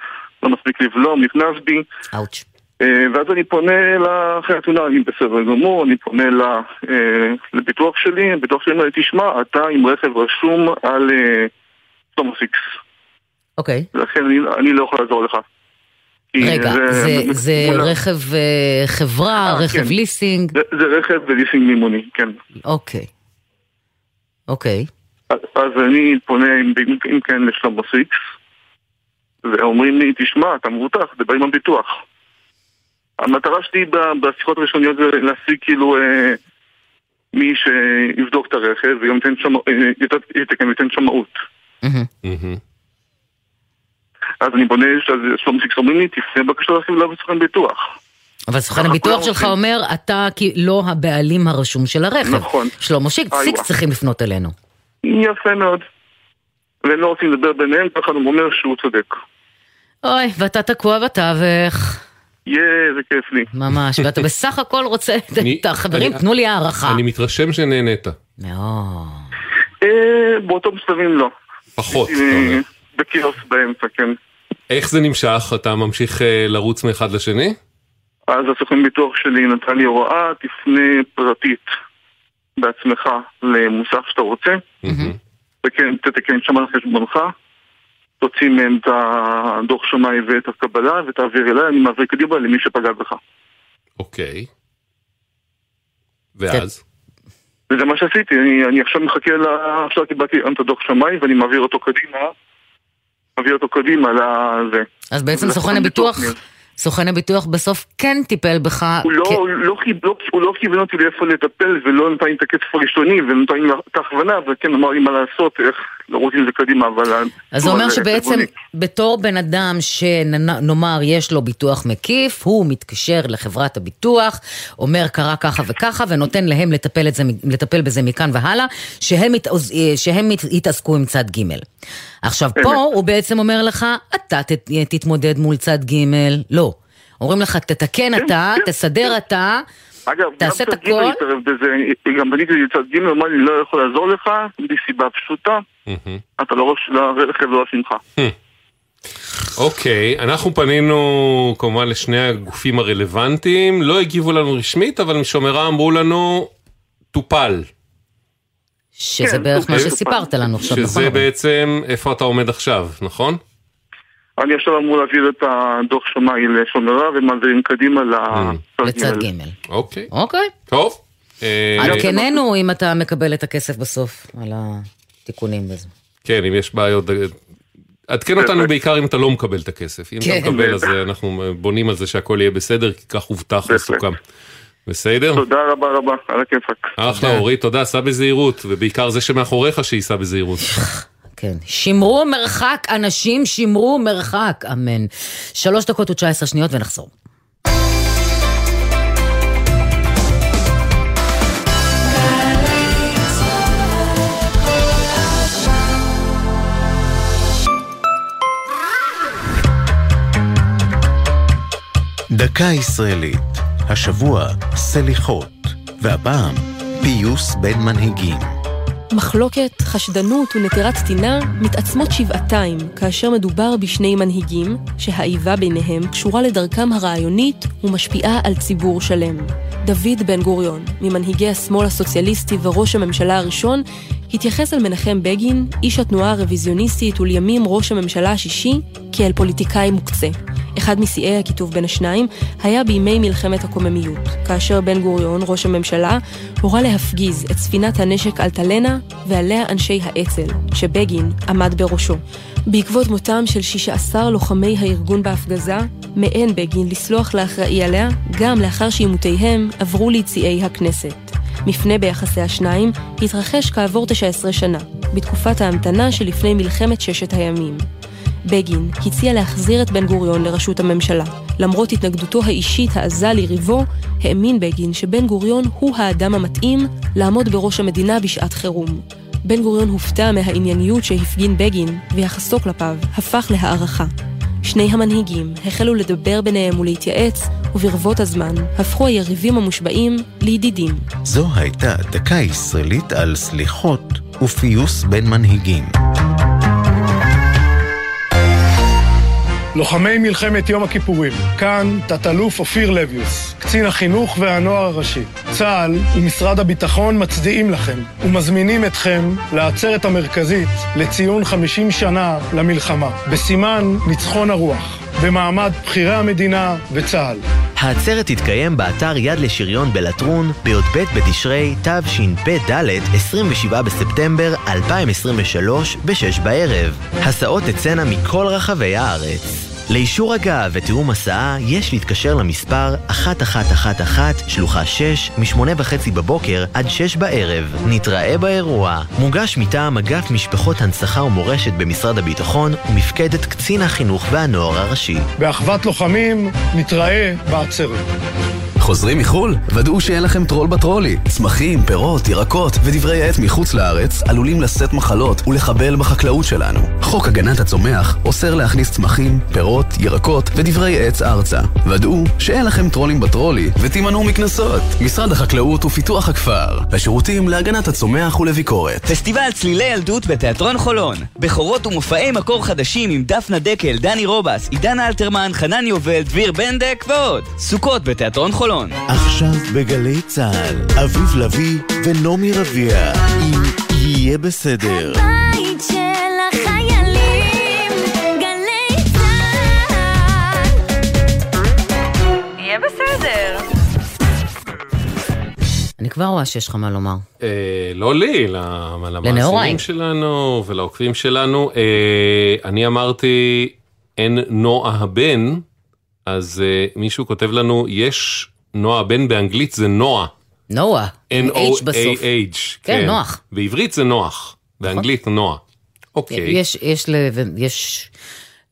לא מספיק לבלום, נכנס בי, אאוץ'. אה, ואז אני פונה לאחרי התאונה, אני בסדר גמור, אני פונה ל- אה, לביטוח שלי, הביטוח שלי אומר לי, תשמע, אתה עם רכב רשום על שלמה סיקס, אוקיי. ולכן אני- אני לא יכול לעזור לך. רגע, זה- זה מול ה- רכב אה, חברה, אה, רכב כן. ליסינג? זה, זה רכב בליסינג מימוני, כן. אוקיי. אוקיי. אז, אז אני פונה אם, אם, כן לשלמה סיקס, ואומרים לי, תשמע, אתה מבוטח, דבר עם הביטוח. המטרה שלי בשיחות הראשוניות זה להשיג כאילו אה, מי שיבדוק את הרכב וגם ייתן שמא- ייתן- ייתן ייתן שמאות. מהמם. אז אני פונה, אז שלמה סיקס אומרים לי, תפנה בקשה לרכב להביא סוכן ביטוח. אבל סוכן הביטוח שלך עושים. אומר, אתה כי- לא הבעלים הרשום של הרכב. נכון. שלמה שיק, איווה. סיקס צריכים לפנות אלינו. יפה מאוד. והם לא רוצים לדבר ביניהם, ככה הוא אומר שהוא צודק. אוי, ואתה תקוע בתווך. יאה, איזה כיף לי. ממש, ואתה בסך הכל רוצה את החברים, אני- תנו לי הערכה. אני מתרשם שנהנית. מאוד. אה, באותו בשלבים לא. פחות. בקיוסק באמצע, כן. איך זה נמשך? אתה ממשיך אה, לרוץ מאחד לשני? אז הסוכן ביטוח שלי נתן לי הוראה, תפנה פרטית בעצמך למוסך שאתה רוצה, וכן, תתקן שם על חשבונך, תוציא מהם את הדוח שמאי ואת הקבלה ותעביר אליי, אני מעביר קדימה למי שפגע בך. אוקיי. ואז? וזה מה שעשיתי, אני, אני עכשיו מחכה. עכשיו קיבלתי את הדוח שמאי ואני מעביר אותו קדימה, מעביר אותו קדימה לזה. אז בעצם סוכן הביטוח, ביטוח. סוכן הביטוח בסוף כן טיפל בך. הוא לא, כ- לא, כיב- לא, הוא לא כיוון אותי לאיפה לטפל ולא נתן לי את הכסף הראשוני ונתן לי את ההכוונה וכן אמר לי מה לעשות, איך לרוץ עם זה קדימה, אבל... אז זה אומר שבעצם חשבוני. בתור בן אדם שנאמר יש לו ביטוח מקיף, הוא מתקשר לחברת הביטוח, אומר קרה ככה וככה ונותן להם לטפל, זה, לטפל בזה מכאן והלאה, שהם, יתעוז- שהם ית- יתעסקו עם צד ג'. עכשיו פה. הוא בעצם אומר לך, אתה תתמודד מול צד ג', לא. אומרים לך, תתקן אתה, כן, תסדר אתה, אגב, תעשה גם את צד ג' הכל. התערב בזה, גם בניתי לצד ג', אמר לי לא יכול לעזור לך, מסיבה פשוטה. אתה לא ראש לרכב לא שמך. אוקיי, אנחנו פנינו כמובן לשני הגופים הרלוונטיים, לא הגיבו לנו רשמית, אבל משומרה אמרו לנו, טופל. שזה כן, בערך מה. שסיפרת לנו עכשיו, נכון? שזה בעצם איפה אתה עומד עכשיו, נכון? אני עכשיו אמור להעביר את הדוח שמאי לשומרה ומעבירים קדימה לצד ג'. אוקיי, אוקיי. טוב. אה, עדכננו אם אתה מקבל את הכסף בסוף על התיקונים בזה. כן, אם יש בעיות, אה, עדכן אותנו בעיקר אם אתה לא מקבל את הכסף. אם כן. אתה מקבל, אז אה, אנחנו בונים על זה שהכל יהיה בסדר, כי כך הובטח. וסוכם. בסדר? תודה רבה רבה, על הכיפאק. אחלה, אורית, תודה, סע בזהירות, ובעיקר זה שמאחוריך שייסע בזהירות. כן. שמרו מרחק, אנשים, שמרו מרחק, אמן. שלוש דקות ותשע עשרה שניות ונחזור. דקה ישראלית, השבוע סליחות, והפעם פיוס בין מנהיגים. מחלוקת, חשדנות ונטירת טינה מתעצמות שבעתיים כאשר מדובר בשני מנהיגים שהאיבה ביניהם קשורה לדרכם הרעיונית ומשפיעה על ציבור שלם. דוד בן גוריון, ממנהיגי השמאל הסוציאליסטי וראש הממשלה הראשון, התייחס אל מנחם בגין, איש התנועה הרוויזיוניסטית ולימים ראש הממשלה השישי, כאל פוליטיקאי מוקצה. אחד משיאי הקיטוב בין השניים היה בימי מלחמת הקוממיות, כאשר בן גוריון, ראש הממשלה, הורה להפגיז את ספינת הנשק אלטלנה ועליה אנשי האצ"ל, שבגין עמד בראשו. בעקבות מותם של 16 לוחמי הארגון בהפגזה, מעין בגין לסלוח לאחראי עליה, גם לאחר שעימותיהם עברו ליציעי הכנסת. מפנה ביחסי השניים התרחש כעבור 19 שנה, בתקופת ההמתנה שלפני מלחמת ששת הימים. בגין הציע להחזיר את בן גוריון לראשות הממשלה. למרות התנגדותו האישית העזה ליריבו, האמין בגין שבן גוריון הוא האדם המתאים לעמוד בראש המדינה בשעת חירום. בן גוריון הופתע מהענייניות שהפגין בגין, ויחסו כלפיו הפך להערכה. שני המנהיגים החלו לדבר ביניהם ולהתייעץ, וברבות הזמן הפכו היריבים המושבעים לידידים. זו הייתה דקה ישראלית על סליחות ופיוס בין מנהיגים. לוחמי מלחמת יום הכיפורים, כאן תת-אלוף אופיר לביוס, קצין החינוך והנוער הראשי. צה"ל ומשרד הביטחון מצדיעים לכם ומזמינים אתכם לעצרת המרכזית לציון 50 שנה למלחמה, בסימן ניצחון הרוח, במעמד בכירי המדינה וצה"ל. העצרת תתקיים באתר יד לשריון בלטרון בי"ב בתשרי תשפ"ד, 27 בספטמבר 2023, ב-6 בערב. הסעות תצאנה מכל רחבי הארץ. לאישור הגעה ותיאום הסעה יש להתקשר למספר 1111 שלוחה 6 מ-8 וחצי בבוקר עד 6 בערב. נתראה באירוע. מוגש מטעם אגף משפחות הנצחה ומורשת במשרד הביטחון ומפקדת קצין החינוך והנוער הראשי. באחוות לוחמים, נתראה בעצרת. חוזרים מחו"ל? ודאו שאין לכם טרול בטרולי. צמחים, פירות, ירקות ודברי עט מחוץ לארץ עלולים לשאת מחלות ולחבל בחקלאות שלנו. חוק הגנת הצומח אוסר להכניס צמחים, פירות, ירקות ודברי עץ ארצה. ודאו שאין לכם טרולים בטרולי ותימנעו מקנסות. משרד החקלאות ופיתוח הכפר, השירותים להגנת הצומח ולביקורת. פסטיבל צלילי ילדות בתיאטרון חולון. בכורות ומופעי מקור חדשים עם דפנה דקל, דני רובס, עידן אלתרמן, חנן יובל, דביר בנדק ועוד. סוכות בתיאטרון חולון. חולון. עכשיו בגלי צה"ל, אביב לביא ונעמי רביע, אם יהיה בסדר. הבית של החיילים, גלי צה"ל. יהיה בסדר. אני כבר רואה שיש לך מה לומר. אה, לא לי. למאזינים שלנו ולעוקבים שלנו. אה, אני אמרתי, אין נועה הבן, אז אה, מישהו כותב לנו, יש נועה הבן באנגלית זה נועה. נועה, עם H בסוף. N-O-A-H. כן, נוח. בעברית זה נוח, באנגלית נועה. אוקיי. יש, יש, יש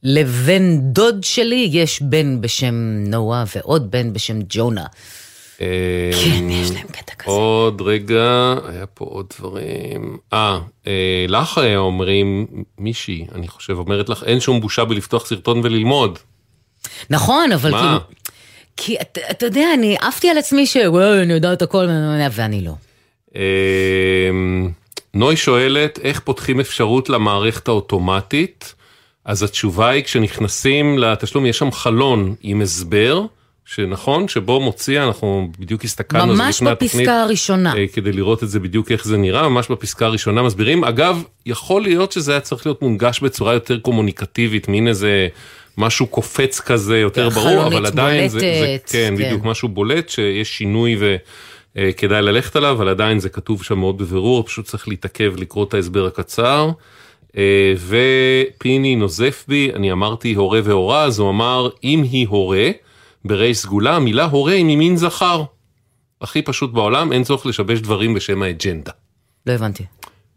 לבן דוד שלי, יש בן בשם נועה ועוד בן בשם ג'ונה. כן, יש להם קטע כזה. עוד רגע, היה פה עוד דברים. אה, אה, לך אה, אומרים, מישהי, אני חושב, אומרת לך, אין שום בושה בלפתוח סרטון וללמוד. נכון, אבל מה? כאילו... כי אתה, אתה יודע, אני עפתי על עצמי שוואי, אני יודעת הכל, ואני לא. אה, נוי שואלת, איך פותחים אפשרות למערכת האוטומטית? אז התשובה היא, כשנכנסים לתשלום, יש שם חלון עם הסבר. שנכון, שבו מוציע, אנחנו בדיוק הסתכלנו על זה ממש לפני התוכנית, בפסקה הראשונה. אה, כדי לראות את זה בדיוק איך זה נראה, ממש בפסקה הראשונה מסבירים. אגב, יכול להיות שזה היה צריך להיות מונגש בצורה יותר קומוניקטיבית, מין איזה משהו קופץ כזה, יותר ברור, אבל עדיין זה, זה, בולטת, כן, כן. בדיוק, משהו בולט, שיש שינוי וכדאי ללכת עליו, אבל עדיין זה כתוב שם מאוד בבירור, פשוט צריך להתעכב, לקרוא את ההסבר הקצר. אה, ופיני נוזף בי, אני אמרתי הורה והורה, אז הוא אמר, אם היא הורה, ברי סגולה, המילה הורה היא ממין זכר. הכי פשוט בעולם, אין צורך לשבש דברים בשם האג'נדה. לא הבנתי.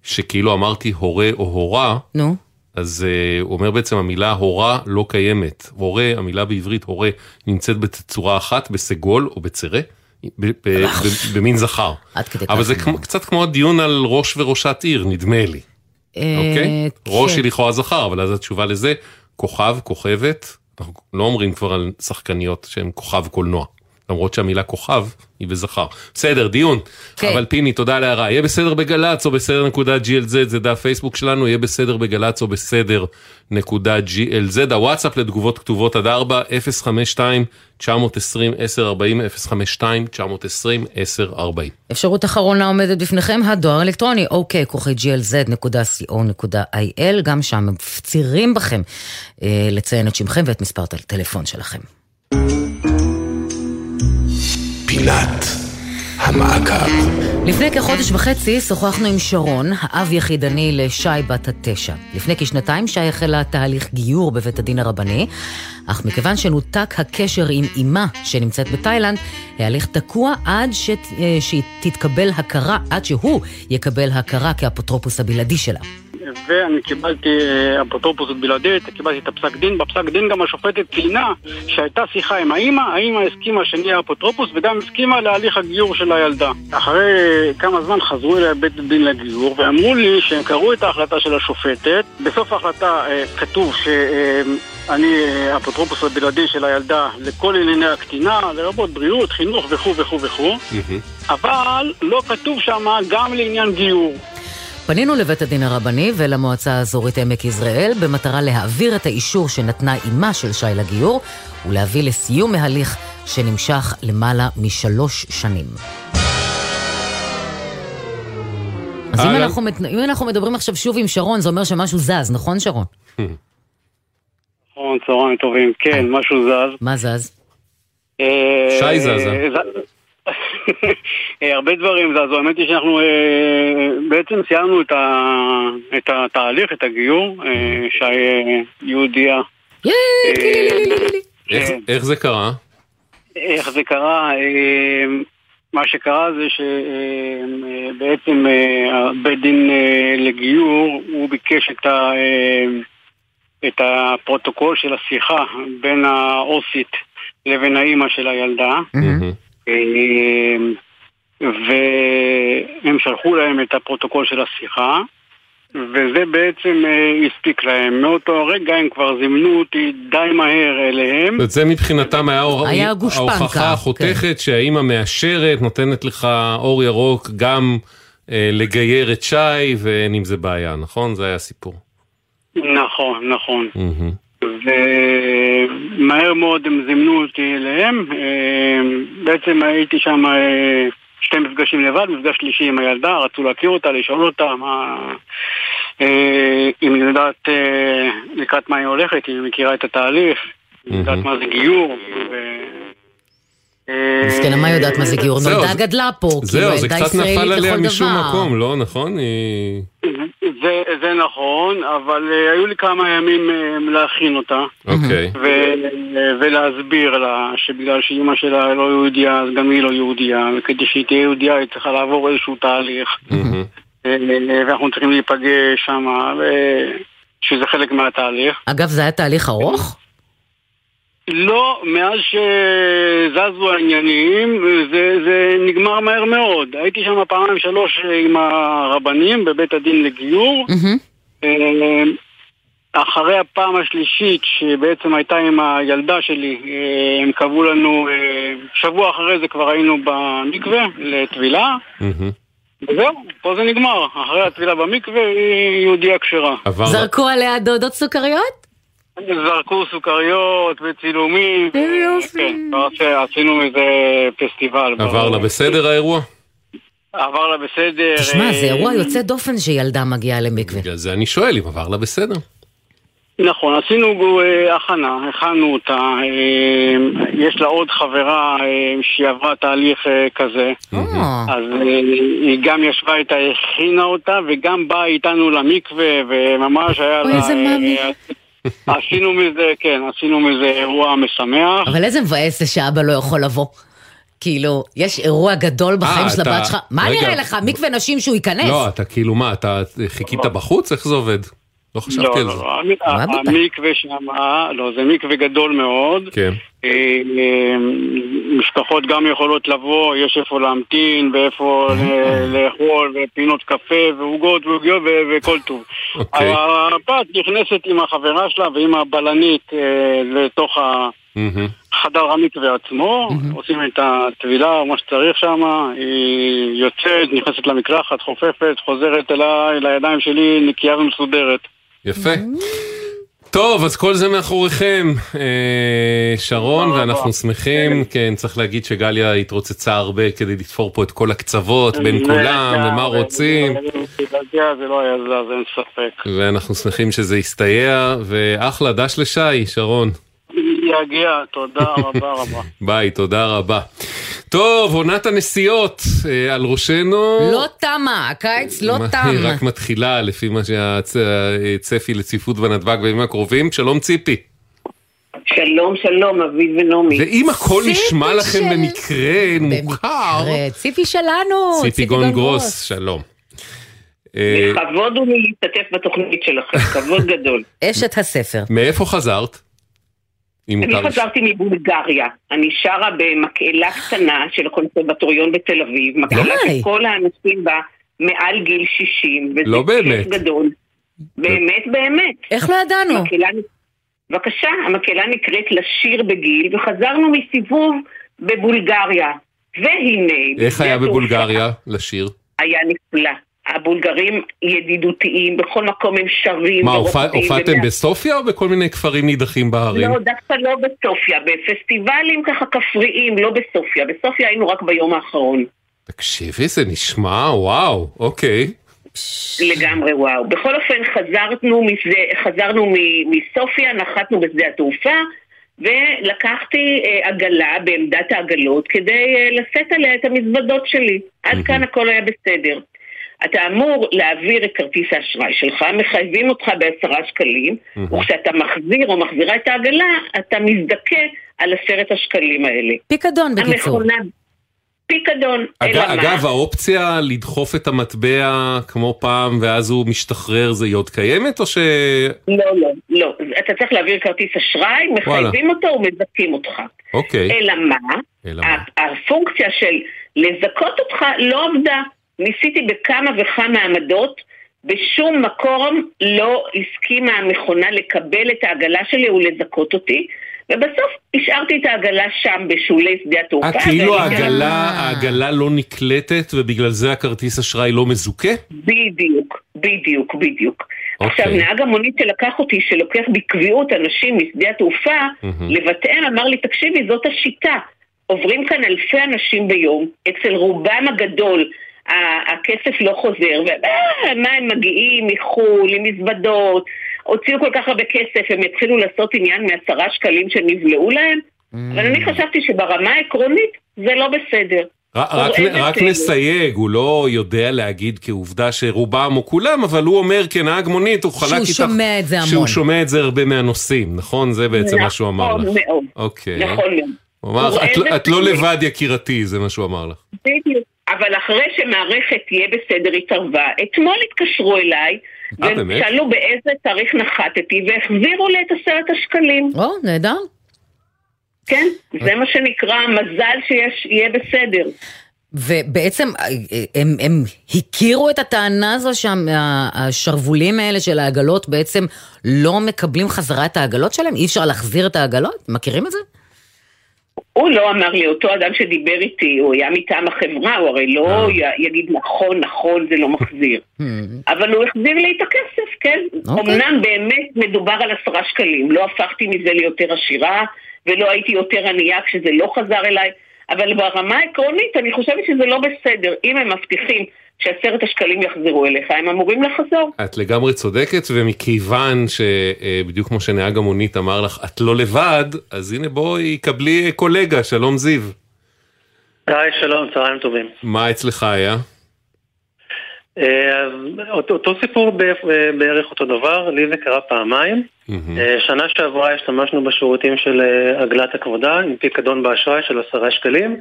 שכאילו אמרתי הורה או הורה, נו. אז uh, הוא אומר בעצם המילה הורה לא קיימת. הורה, המילה בעברית הורה נמצאת בצורה אחת, בסגול או בצרה, ב- במין זכר. עד כדי אבל כך. זה כמו- קצת כמו הדיון על ראש וראשת עיר, נדמה לי. אוקיי? ראש היא לכאורה זכר, אבל אז התשובה לזה, כוכב, כוכבת, אנחנו לא אומרים כבר על שחקניות שהן כוכב קולנוע. למרות שהמילה כוכב היא בזכר. בסדר, דיון. כן. אבל פיני, תודה על ההערה. יהיה בסדר בגל"צ או בסדר נקודה GLZ, זה דף פייסבוק שלנו, יהיה בסדר בגל"צ או בסדר נקודה GLZ. הוואטסאפ לתגובות כתובות עד 4, 052 920 1040 052 920 1040 אפשרות אחרונה עומדת בפניכם, הדואר האלקטרוני, אוקיי, כוכי glz.co.il, גם שם מפצירים בכם אה, לציין את שמכם ואת מספר הטלפון שלכם. פינת המעקב. לפני כחודש וחצי שוחחנו עם שרון, האב יחידני לשי בת התשע. לפני כשנתיים שי החלה תהליך גיור בבית הדין הרבני, אך מכיוון שנותק הקשר עם אמה שנמצאת בתאילנד, ההליך תקוע עד ש... אה, שהיא תתקבל הכרה, עד שהוא יקבל הכרה כאפוטרופוס הבלעדי שלה. ואני קיבלתי אה, אפוטרופוס בלעדית, קיבלתי את הפסק דין. בפסק דין גם השופטת ציינה שהייתה שיחה עם האימא, האימא הסכימה שנהיה אפוטרופוס וגם הסכימה להליך הגיור של הילדה. אחרי כמה זמן חזרו אליי בית הדין לגיור ואמרו לי שהם קראו את ההחלטה של השופטת. בסוף ההחלטה אה, כתוב שאני אה, אפוטרופוס הבלעדי של הילדה לכל ענייני הקטינה, לרבות בריאות, חינוך וכו' וכו' וכו', אבל לא כתוב שם גם לעניין גיור. פנינו לבית הדין הרבני ולמועצה האזורית עמק יזרעאל במטרה להעביר את האישור שנתנה אמה של שי לגיור ולהביא לסיום ההליך שנמשך למעלה משלוש שנים. אז אם אהלן. אנחנו, מת- אם אנחנו מדברים עכשיו שוב עם שרון, זה אומר שמשהו זז, נכון שרון? נכון, צהריים טובים. כן, משהו זז. מה זז? אה, שי זזה. אה, הרבה דברים זזו. האמת היא שאנחנו אה, בעצם סיימנו את ה- את התהליך, את הגיור. אה, שי יהודייה. אה, איך, איך זה קרה? איך זה קרה? מה שקרה זה שבעצם בית דין לגיור, הוא ביקש את, ה, את הפרוטוקול של השיחה בין העוסית לבין האימא של הילדה. אה, והם שלחו להם את הפרוטוקול של השיחה, וזה בעצם אה, הספיק להם. מאותו רגע הם כבר זימנו אותי די מהר אליהם. זאת אומרת, זה מבחינתם היה, היה ההוכחה החותכת שהאימא מאשרת, נותנת לך אור ירוק גם אה, לגייר את שי, ואין עם זה בעיה, נכון? זה היה הסיפור. נכון, נכון. מהמם. ומהר מאוד הם זימנו אותי אליהם. אה, בעצם הייתי שם אה, שתי מפגשים לבד, מפגש שלישי עם הילדה, רצו להכיר אותה, לשאול אותה מה... אה, אם היא יודעת לקראת מה היא הולכת, אם היא מכירה את התהליך, אם היא יודעת מה זה גיור. ו- מסכנה, מה יודעת מה זה גיור? נולדה זה- גדלה פה, כאילו, זהו, זה קצת נפל ישראלית עליה לכל משום דבר. מקום, לא נכון? זה, נכון, אבל uh, היו לי כמה ימים uh, להכין אותה. אוקיי. ו- ולהסביר לה שבגלל שאימא שלה לא יהודייה, אז גם היא לא יהודייה, וכדי שהיא תהיה יהודייה היא צריכה לעבור איזשהו תהליך. אה, ואנחנו צריכים להיפגש שם, שזה חלק מהתהליך. אגב, זה היה תהליך ארוך? לא, מאז שזזו העניינים, זה, זה נגמר מהר מאוד. הייתי שם פעמיים שלוש עם הרבנים בבית הדין לגיור. אה, אחרי הפעם השלישית, שבעצם הייתה עם הילדה שלי, אה, הם קבעו לנו, אה, שבוע אחרי זה כבר היינו במקווה לטבילה. וזהו, פה זה נגמר. אחרי הטבילה במקווה היא יהודייה כשרה. זרקו עליה דודות סוכריות? זרקו סוכריות וצילומים. כן, ועשה- עשינו איזה פסטיבל. עבר לה בסדר האירוע? עבר לה בסדר. תשמע, זה אה, אירוע יוצא דופן שילדה מגיעה למקווה. בגלל זה אני שואל אם עבר לה בסדר. נכון, עשינו אה, הכנה, הכנו אותה. אה, יש לה עוד חברה אה, שהיא עברה תהליך אה, כזה. אז אה, היא גם ישבה איתה, הכינה אותה, וגם באה איתנו למקווה, וממש היה אוי, לה... איזה מאמי. עשינו מזה, כן, עשינו מזה אירוע משמח. אבל איזה מבאס זה שאבא לא יכול לבוא. כאילו, יש אירוע גדול בחיים אה, של אתה- הבת שלך. מה. נראה לך? מקווה נשים שהוא ייכנס? לא, אתה כאילו מה, אתה חיכית בחוץ? איך זה עובד? לא חשבתי לא, על לא, זה. לא, המ- המקווה שם, אה, לא, זה מקווה גדול מאוד. כן. אה, אה, משפחות גם יכולות לבוא, יש איפה להמתין ואיפה לאכול ופינות קפה ועוגות ועוגיות וכל טוב. אוקיי. הבת נכנסת עם החברה שלה ועם הבלנית לתוך. חדר המקווה עצמו, עושים את הטבילה או מה שצריך שם, היא יוצאת, נכנסת למקלחת, חופפת, חוזרת אליי, לידיים שלי, נקייה ומסודרת. יפה. טוב, אז כל זה מאחוריכם, אה, שרון, ואנחנו שמחים, כן, צריך להגיד שגליה התרוצצה הרבה כדי לתפור פה את כל הקצוות בין כולם, ומה רוצים, לא. ואנחנו שמחים שזה הסתייע, ואחלה, דש לשי, שרון. יגיע, תודה רבה רבה. ביי, תודה רבה. טוב, עונת הנסיעות אה, על ראשנו. לא תמה, הקיץ לא מה- תם. היא רק מתחילה לפי מה שהצפי לצפיפות בנתב"ג בימים הקרובים. שלום ציפי. שלום, שלום, אביב ונעמי. ואם הכל ציפי נשמע לכם של- במקרה מוכר, ציפי שלנו, ציפי גון גרוס, שלום. אה, לכבוד הוא לי להשתתף בתוכנית שלכם, כבוד גדול. אשת הספר. מאיפה חזרת? אני חזרתי מבולגריה, אני שרה במקהלה קטנה של הקונסרבטוריון בתל אביב, מקהלה. שכל האנשים בה מעל גיל 60, וזה לא באמת. כיף גדול. באמת, באמת. איך לא ידענו? בבקשה, המקהלה נקראת לשיר בגיל, וחזרנו מסיבוב בבולגריה. והנה, איך היה בבולגריה לשיר? היה נפלא. הבולגרים ידידותיים, בכל מקום הם שרים. מה, הופעתם ומע- בסופיה או בכל מיני כפרים נידחים בהרים? לא, דווקא לא בסופיה, בפסטיבלים ככה כפריים, לא בסופיה. בסופיה היינו רק ביום האחרון. תקשיבי, זה נשמע, וואו, אוקיי. לגמרי וואו. בכל אופן חזרנו מזה, חזרנו מ- מסופיה, נחתנו בשדה התעופה, ולקחתי אה, עגלה בעמדת העגלות כדי אה, לשאת עליה את המזוודות שלי. עד כאן הכל היה בסדר. אתה אמור להעביר את כרטיס האשראי שלך, מחייבים אותך בעשרה שקלים, וכשאתה מחזיר או מחזירה את העגלה, אתה מזדכה על עשרת השקלים האלה. פיקדון בקיצור. המכונה... פיקדון, אג- אלא מה? אגב, האופציה לדחוף את המטבע כמו פעם ואז הוא משתחרר, זה היא עוד קיימת או ש... לא, לא, לא. אתה צריך להעביר כרטיס אשראי, מחייבים אותו ומזכים אותך. אוקיי. אלא מה? אלא ה- הפונקציה של לזכות אותך לא עבדה. ניסיתי בכמה וכמה עמדות, בשום מקום לא הסכימה המכונה לקבל את העגלה שלי ולזכות אותי, ובסוף השארתי את העגלה שם בשולי שדה התעופה. אה, כאילו העגלה, העגלה לא נקלטת ובגלל זה הכרטיס אשראי לא מזוכה? בדיוק, בדיוק, בדיוק. עכשיו, אוקיי. נהג המונית שלקח אותי, שלוקח בקביעות אנשים משדה התעופה, מהמם. לבתיהם, אמר לי, תקשיבי, זאת השיטה. עוברים כאן אלפי אנשים ביום, אצל רובם הגדול הכסף לא חוזר, ומה הם מגיעים מחו"ל, עם מזוודות, הוציאו כל כך הרבה כסף, הם יתחילו לעשות עניין מעשרה שקלים שנבלעו להם? אבל אני חשבתי שברמה העקרונית זה לא בסדר. רק, רק. נסייג, הוא לא יודע להגיד כעובדה שרובם או כולם, אבל הוא אומר כנהג מונית, הוא חלק שהוא איתך... שומע את זה המון. שהוא שומע את זה הרבה מהנוסעים, נכון? זה בעצם מה שהוא אמר לך. נכון מאוד. אוקיי. נכון מאוד. הוא אמר לך, הוא "את רואה לא- את לא לבד יקירתי, זה מה שהוא אמר לך. בדיוק. אבל אחרי שמערכת תהיה בסדר התערבה, אתמול התקשרו אליי, אה? ושאלו באיזה תאריך נחתתי, והחזירו לי את עשרת השקלים. או, נהדר. כן, זה מה שנקרא מזל שיש, יהיה בסדר. ובעצם אה, הם, הם הכירו את הטענה הזו שהשרוולים האלה של העגלות בעצם לא מקבלים חזרה את העגלות שלהם? אי אפשר להחזיר את העגלות? מכירים את זה? הוא לא אמר לי, אותו אדם שדיבר איתי, הוא היה מטעם החברה, הוא הרי אה. לא י- יגיד נכון, נכון, זה לא מחזיר. אבל הוא החזיר לי את הכסף, כן. אוקיי. אמנם באמת מדובר על עשרה שקלים, לא הפכתי מזה ליותר עשירה, ולא הייתי יותר ענייה כשזה לא חזר אליי, אבל ברמה העקרונית אני חושבת שזה לא בסדר. אם הם מבטיחים שעשרת השקלים יחזרו אליך, הם אמורים לחזור. את לגמרי צודקת, ומכיוון שבדיוק כמו שנהג המונית אמר לך, את לא לבד, אז הנה בואי קבלי קולגה, שלום זיו. היי, שלום, צהריים טובים. מה אצלך היה? אה, אותו, אותו סיפור בערך- אה, אותו דבר, לי זה קרה פעמיים. אה, שנה שעברה השתמשנו בשירותים של אה, עגלת הכבודה עם פיקדון באשראי של עשרה שקלים.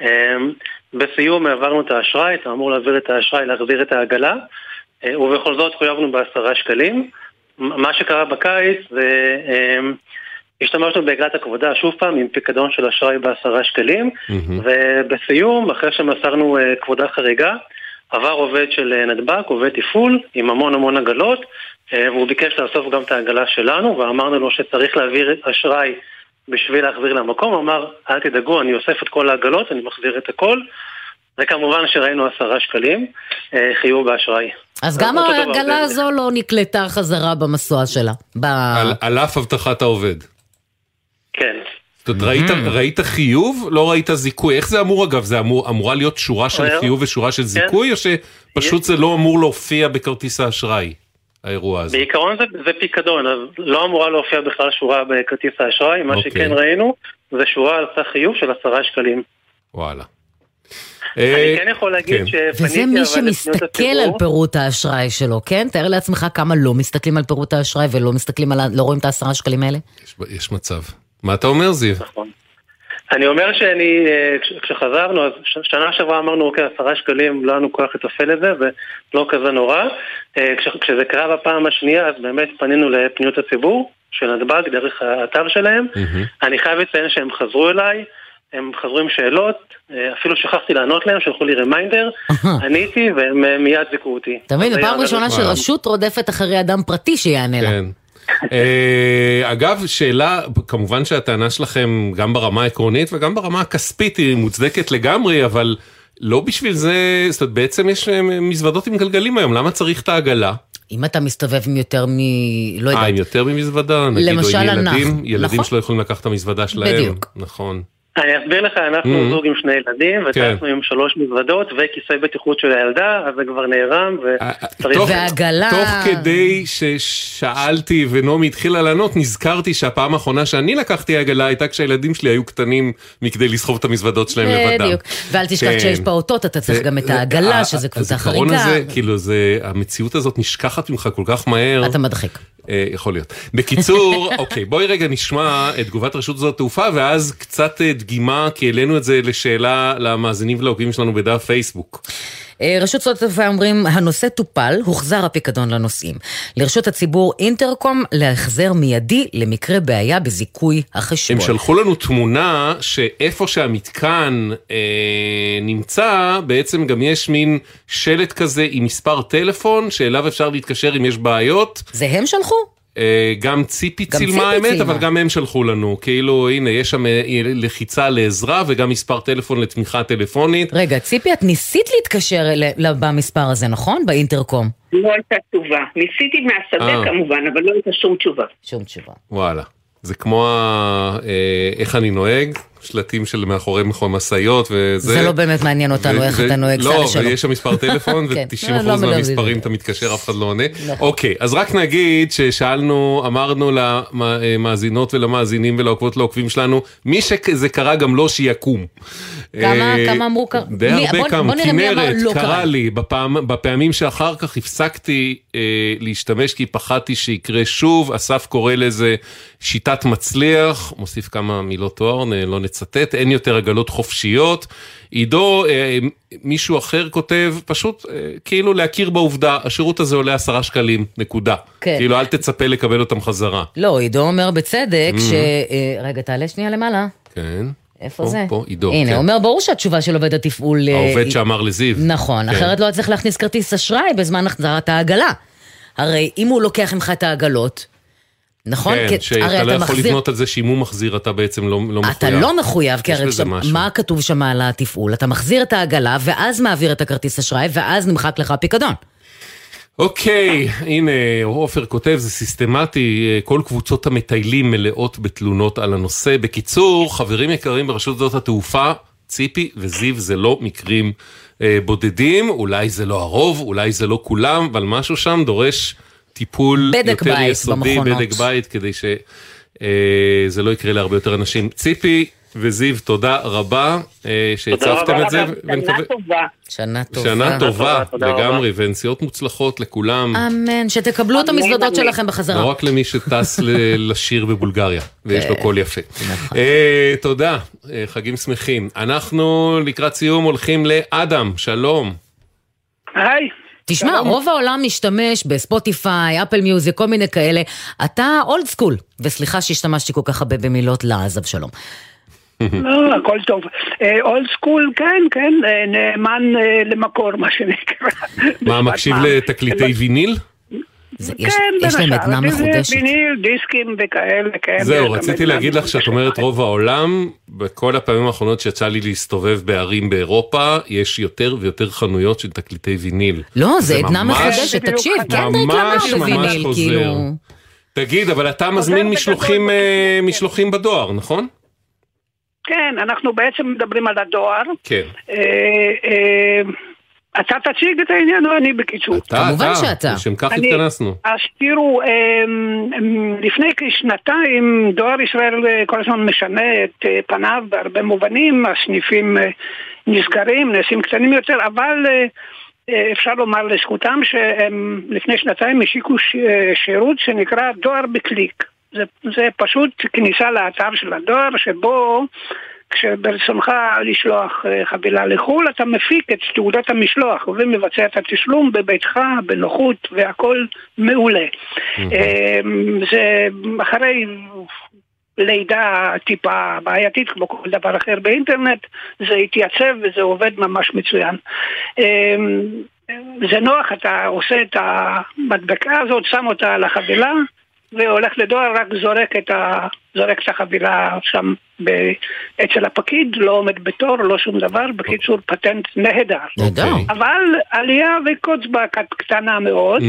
אה, בסיום העברנו את האשראי, אתה אמור להעביר את האשראי, להחזיר את העגלה, אה, ובכל זאת חויבנו בעשרה שקלים. מה שקרה בקיץ זה... אה, השתמשנו בעגלת הכבודה שוב פעם עם פיקדון של אשראי בעשרה שקלים ובסיום, אחרי שמסרנו אה, כבודה חריגה, עבר עובד של אה, נתב"ג, עובד תפעול, עם המון המון עגלות, והוא ביקש לאסוף גם את העגלה שלנו, ואמרנו לו שצריך להעביר אשראי בשביל להחזיר למקום, אמר, אל תדאגו, אני אוסף את כל העגלות, אני מחזיר את הכל, וכמובן שראינו עשרה שקלים, אה, חיוב באשראי. אז גם העגלה זה- הזו לא נקלטה חזרה במסוע שלה. ב... על- על אף הבטחת העובד. כן. זאת אומרת, ראית, ראית חיוב? לא ראית זיכוי? איך זה אמור אגב? זה אמור, אמורה להיות שורה של חיוב ושורה של זיכוי, או שפשוט זה לא אמור להופיע בכרטיס האשראי, האירוע הזה? בעיקרון זה, זה פיקדון, אז לא אמורה להופיע בכלל שורה בכרטיס האשראי, מה אוקיי. שכן ראינו זה שורה על סך חיוב של עשרה שקלים. וואלה. אני כן יכול להגיד כן. שפניתי וזה מי שמסתכל. על פירוט האשראי שלו, כן? תאר לעצמך כמה לא מסתכלים על פירוט האשראי ולא מסתכלים על. לא רואים את העשרה שקלים האלה. יש, יש מצב. מה אתה אומר, זיו? אני אומר שאני, אה, כש- כשחזרנו, אז שנה שעברה אמרנו, אוקיי, עשרה שקלים, לא היה לנו כוח לתפעל את זה, ולא כזה נורא. אה, כש- כשזה קרה בפעם השנייה, אז באמת פנינו לפניות הציבור של נתב"ג, דרך האתר שלהם. אני חייב לציין שהם חזרו אליי, הם חזרו עם שאלות, אה, אפילו שכחתי לענות להם, שלחו לי רמיינדר, עניתי, והם מיד זיכו אותי. אתה מבין, אז זו פעם ראשונה שרשות רודפת אחרי אדם פרטי שיענה לה. כן. אה, אגב, שאלה, כמובן שהטענה שלכם גם ברמה העקרונית וגם ברמה הכספית היא מוצדקת לגמרי, אבל לא בשביל זה, זאת אומרת, בעצם יש אה, מזוודות עם גלגלים היום, למה צריך את העגלה? אם אתה מסתובב עם יותר מ... לא אה, עם יודעת. יותר ממזוודה? נגיד, או למשל עם הנח, ילדים, ילדים נכון? שלא יכולים לקחת את המזוודה שלהם. בדיוק. נכון. אני אסביר לך, אנחנו Mhm. זוג עם שני ילדים, כן. וטסנו עם שלוש מזוודות וכיסא בטיחות של הילדה, אז זה כבר נערם, וצריך... תוך- ועגלה. תוך כדי ששאלתי ונעמי התחילה לענות, נזכרתי שהפעם האחרונה שאני לקחתי עגלה הייתה כשהילדים שלי היו קטנים מכדי לסחוב את המזוודות שלהם לבדם. בדיוק. ואל תשכח כן. כשיש פעוטות, אתה צריך זה- גם את העגלה, ה- שזה קבוצה הזיכרון חריגה. הזה, כאילו זה, המציאות הזאת נשכחת ממך כל כך מהר. אתה מדחיק. אה, יכול להיות. בקיצור, אוקיי, בואי רגע נשמע את תגובת רשות שדות התעופה, ואז קצת אה, דגימה, כי העלינו את זה לשאלה למאזינים ולעוקבים שלנו בדף פייסבוק. אה, רשות שדות התעופה אומרים, הנושא טופל, הוחזר הפיקדון לנוסעים. לרשות הציבור אינטרקום להחזר מיידי למקרה בעיה בזיכוי החשבון. הם שלחו לנו תמונה שאיפה שהמתקן אה, נמצא, בעצם גם יש מין שלט כזה עם מספר טלפון, שאליו אפשר להתקשר אם יש בעיות. זה הם שלחו? אה, גם ציפי גם צילמה ציפי האמת, צילמה. אבל גם הם שלחו לנו, כאילו הנה יש שם אה, לחיצה לעזרה וגם מספר טלפון לתמיכה טלפונית. רגע, ציפי, את ניסית להתקשר במספר הזה, נכון? באינטרקום. לא הייתה תשובה. ניסיתי מהשדה אה. כמובן, אבל לא הייתה שום תשובה. שום תשובה. וואלה. זה כמו ה... אה, איך אני נוהג, שלטים של מאחורי מאחורי משאיות וזה. זה לא באמת מעניין אותנו ו- איך ו- אתה נוהג, סע לא, לשלום. ויש שם מספר טלפון כן. ו-90% לא, לא. מהמספרים אתה מתקשר, אף אחד לא עונה. אוקיי, אז רק נגיד ששאלנו, אמרנו למאזינות ולמאזינים ולעוקבות לעוקבים שלנו, מי שזה קרה גם לו שיקום. כמה- אה, כמה אמרו קרה? די הרבה כמה. כנרת, לא קרה. לי, בפעמים שאחר כך הפסקתי אה, להשתמש כי פחדתי שיקרה שוב, אסף קורא לזה שיטת מצליח, מוסיף כמה מילות תואר, נ- נצטט, אין יותר עגלות חופשיות. עידו, אה, מישהו אחר כותב, פשוט אה, כאילו להכיר בעובדה, השירות הזה עולה עשרה שקלים, נקודה. כן. כאילו אל תצפה לקבל אותם חזרה. לא, עידו אומר בצדק Mhm. ש... אה, רגע, תעלה שנייה למעלה. כן. איפה פה, זה? פה, עידו, הנה, כן. אומר, ברור שהתשובה של עובד התפעול... אה, העובד היא- שאמר לזיו. נכון, כן. אחרת לא היה צריך להכניס כרטיס אשראי בזמן החזרת העגלה. הרי אם הוא לוקח ממך את העגלות, נכון? כן, כי- שאתה אתה לא יכול מחזיר- לבנות על זה שאם הוא מחזיר אתה בעצם לא, לא מחויב. אתה לא מחויב, כי הרי משהו. מה כתוב שם על התפעול? אתה מחזיר את העגלה, ואז מעביר את הכרטיס אשראי, ואז נמחק לך הפיקדון. אוקיי, הנה, עופר כותב, זה סיסטמטי, אה, כל קבוצות המטיילים מלאות בתלונות על הנושא. בקיצור, חברים יקרים ברשות שדות התעופה, ציפי וזיו זה לא מקרים אה, בודדים, אולי זה לא הרוב, אולי זה לא כולם, אבל משהו שם דורש טיפול בדק יותר בית יסודי, במכונות. בדק בית, כדי שזה לא יקרה להרבה יותר אנשים. ציפי וזיו, תודה רבה אה, שהצפתם את זה. ונקווה- טובה. שנה טובה. שנה טובה, תודה רבה. לגמרי, ונסיעות מוצלחות לכולם. אמן, שתקבלו את אמן, המזוודות אמן. שלכם בחזרה. לא רק למי שטס לשיר בבולגריה, ויש לו כן, קול יפה. נכון. אה, תודה, אה, חגים שמחים. אנחנו לקראת סיום הולכים לאדם, שלום. היי. תשמע, רוב העולם משתמש בספוטיפיי, אפל מיוזיק, כל מיני כאלה. אתה old school, וסליחה שהשתמשתי כל כך הרבה במילות לעז, אבשלום. לא, הכל טוב. old school, כן, כן, אה, נאמן אה, למקור, מה שנקרא. מה, מקשיב לתקליטי ויניל? יש- כן, יש להם עדנה. מחודשת. ויניל, דיסקים וכאלה, כן. זהו, רציתי להגיד לך שאת אומרת רוב העולם, בכל הפעמים האחרונות שיצא לי להסתובב בערים באירופה, יש יותר ויותר חנויות של תקליטי ויניל. לא, זה עדנה מחודשת, תקשיב, ממש למר ממש בוויניל, חוזר. כאילו... תגיד, אבל אתה מזמין משלוחים אה, משלוחים בדואר, נכון? כן, אנחנו בעצם מדברים על הדואר. כן. אתה תציג את העניין או אני בקיצור? אתה, אתה, לשם כך אני- התכנסנו. אז תראו, אמ, אמ, לפני כשנתיים דואר ישראל אה, כל הזמן משנה את אה, פניו בהרבה מובנים, הסניפים אה, נסגרים, נעשים קטנים יותר, אבל אפשר לומר לזכותם שהם לפני שנתיים השיקו שירות שנקרא דואר בקליק. זה, זה פשוט כניסה לאתר של הדואר שבו כשברצונך לשלוח אה, חבילה לחו"ל, אתה מפיק את תעודת המשלוח ומבצע את התשלום בביתך, בנוחות, והכל מעולה. אה, זה אחרי לידה טיפה בעייתית, כמו כל דבר אחר באינטרנט, זה התייצב וזה עובד ממש מצוין. אה, זה נוח, אתה עושה את המדבקה הזאת, שם אותה על החבילה, והולך לדואר, רק זורק את, ה... זורק את החבילה שם ב... אצל הפקיד, לא עומד בתור, לא שום דבר, בקיצור פטנט נהדר. נהדר. אבל עלייה וקוצבה קט- קטנה מאוד.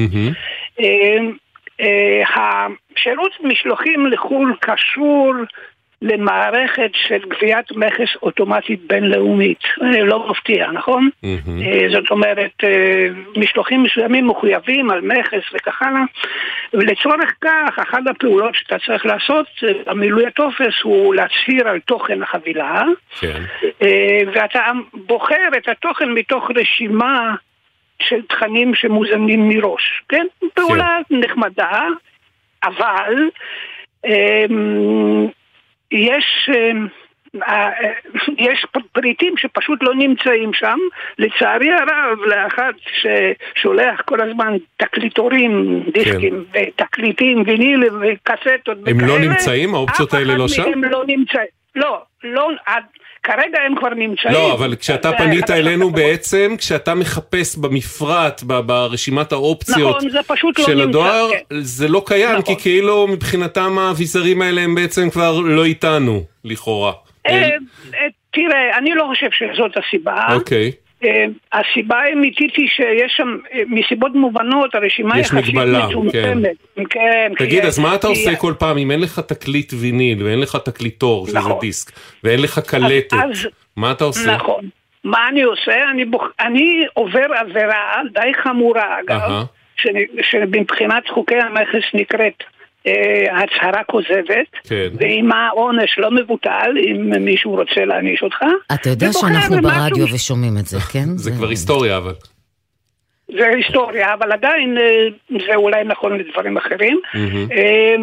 אה, השירות משלוחים לחו"ל קשור למערכת של גביית מכס אוטומטית בינלאומית. אה, לא מפתיע, נכון? אה, זאת אומרת, אה, משלוחים מסוימים מחויבים על מכס וכך הלאה. ולצורך כך, אחת הפעולות שאתה צריך לעשות במילוי הטופס הוא להצהיר על תוכן החבילה, כן. ואתה בוחר את התוכן מתוך רשימה של תכנים שמוזנים מראש, כן? פעולה נחמדה, אבל אמ, יש... אמ, אה, אה, יש פריטים שפשוט לא נמצאים שם. לצערי הרב, לאחד ששולח כל הזמן תקליטורים, דיסקים ותקליטים, וינילים וקסטות הם לא וכאלה, נמצאים? האופציות האלה לא שם? מהם לא נמצא. לא, לא, כרגע הם כבר נמצאים. לא, אבל כשאתה פנית אלינו. בעצם, כשאתה מחפש במפרט, ברשימת האופציות נכון, זה פשוט לא של נמצא, הדואר, כן. זה לא קיים, כי כאילו מבחינתם האביזרים האלה הם בעצם כבר לא איתנו, לכאורה. אה, אה, תראה, אני לא חושב שזאת הסיבה. אוקיי. הסיבה האמיתית היא שיש שם, אה, מסיבות מובנות, הרשימה יש יחסית מגבלה, מצומצמת. כן. תגיד, כי- אז מה אתה עושה כל פעם אם אין לך תקליט ויניל ואין לך תקליטור, שזה נכון. דיסק, ואין לך קלטת, אז- מה אתה עושה? נכון. מה אני עושה? אני, בוח... אני עובר עבירה די חמורה, אגב. ש... שמבחינת חוקי המכס נקראת אה, הצהרה כוזבת, כן. ועימה עונש לא מבוטל, אם מישהו רוצה להעניש אותך. אתה יודע שאנחנו ברדיו ושומעים את זה, כן? זה כבר היסטוריה אבל. זה היסטוריה, אבל עדיין אה, זה אולי נכון לדברים אחרים. אה,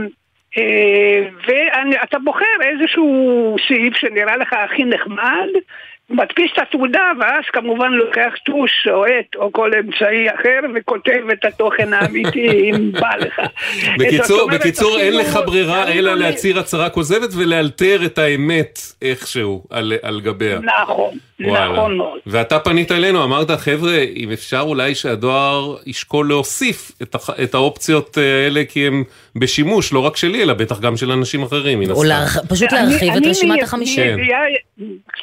אה, ואתה בוחר איזשהו סעיף שנראה לך הכי נחמד, מדפיס את התעודה, ואז כמובן לוקח טוש או עט או כל אמצעי אחר וכותב את התוכן האמיתי אם בא לך. בקיצור, אומרת, בקיצור אין לך ברירה אני אלא לא- להצהיר הצהרה כוזבת ולאלתר את האמת איכשהו על, על גביה. נכון, וואלה. נכון מאוד. ואתה פנית אלינו, אמרת, חבר'ה, אם אפשר אולי שהדואר ישקול להוסיף את, הח... את האופציות אה, האלה, כי הם בשימוש, לא רק שלי, אלא בטח גם של אנשים אחרים, מן או הסתם. להרח- פשוט אני- להרחיב את אני רשימת מי- החמישים. מידיעה-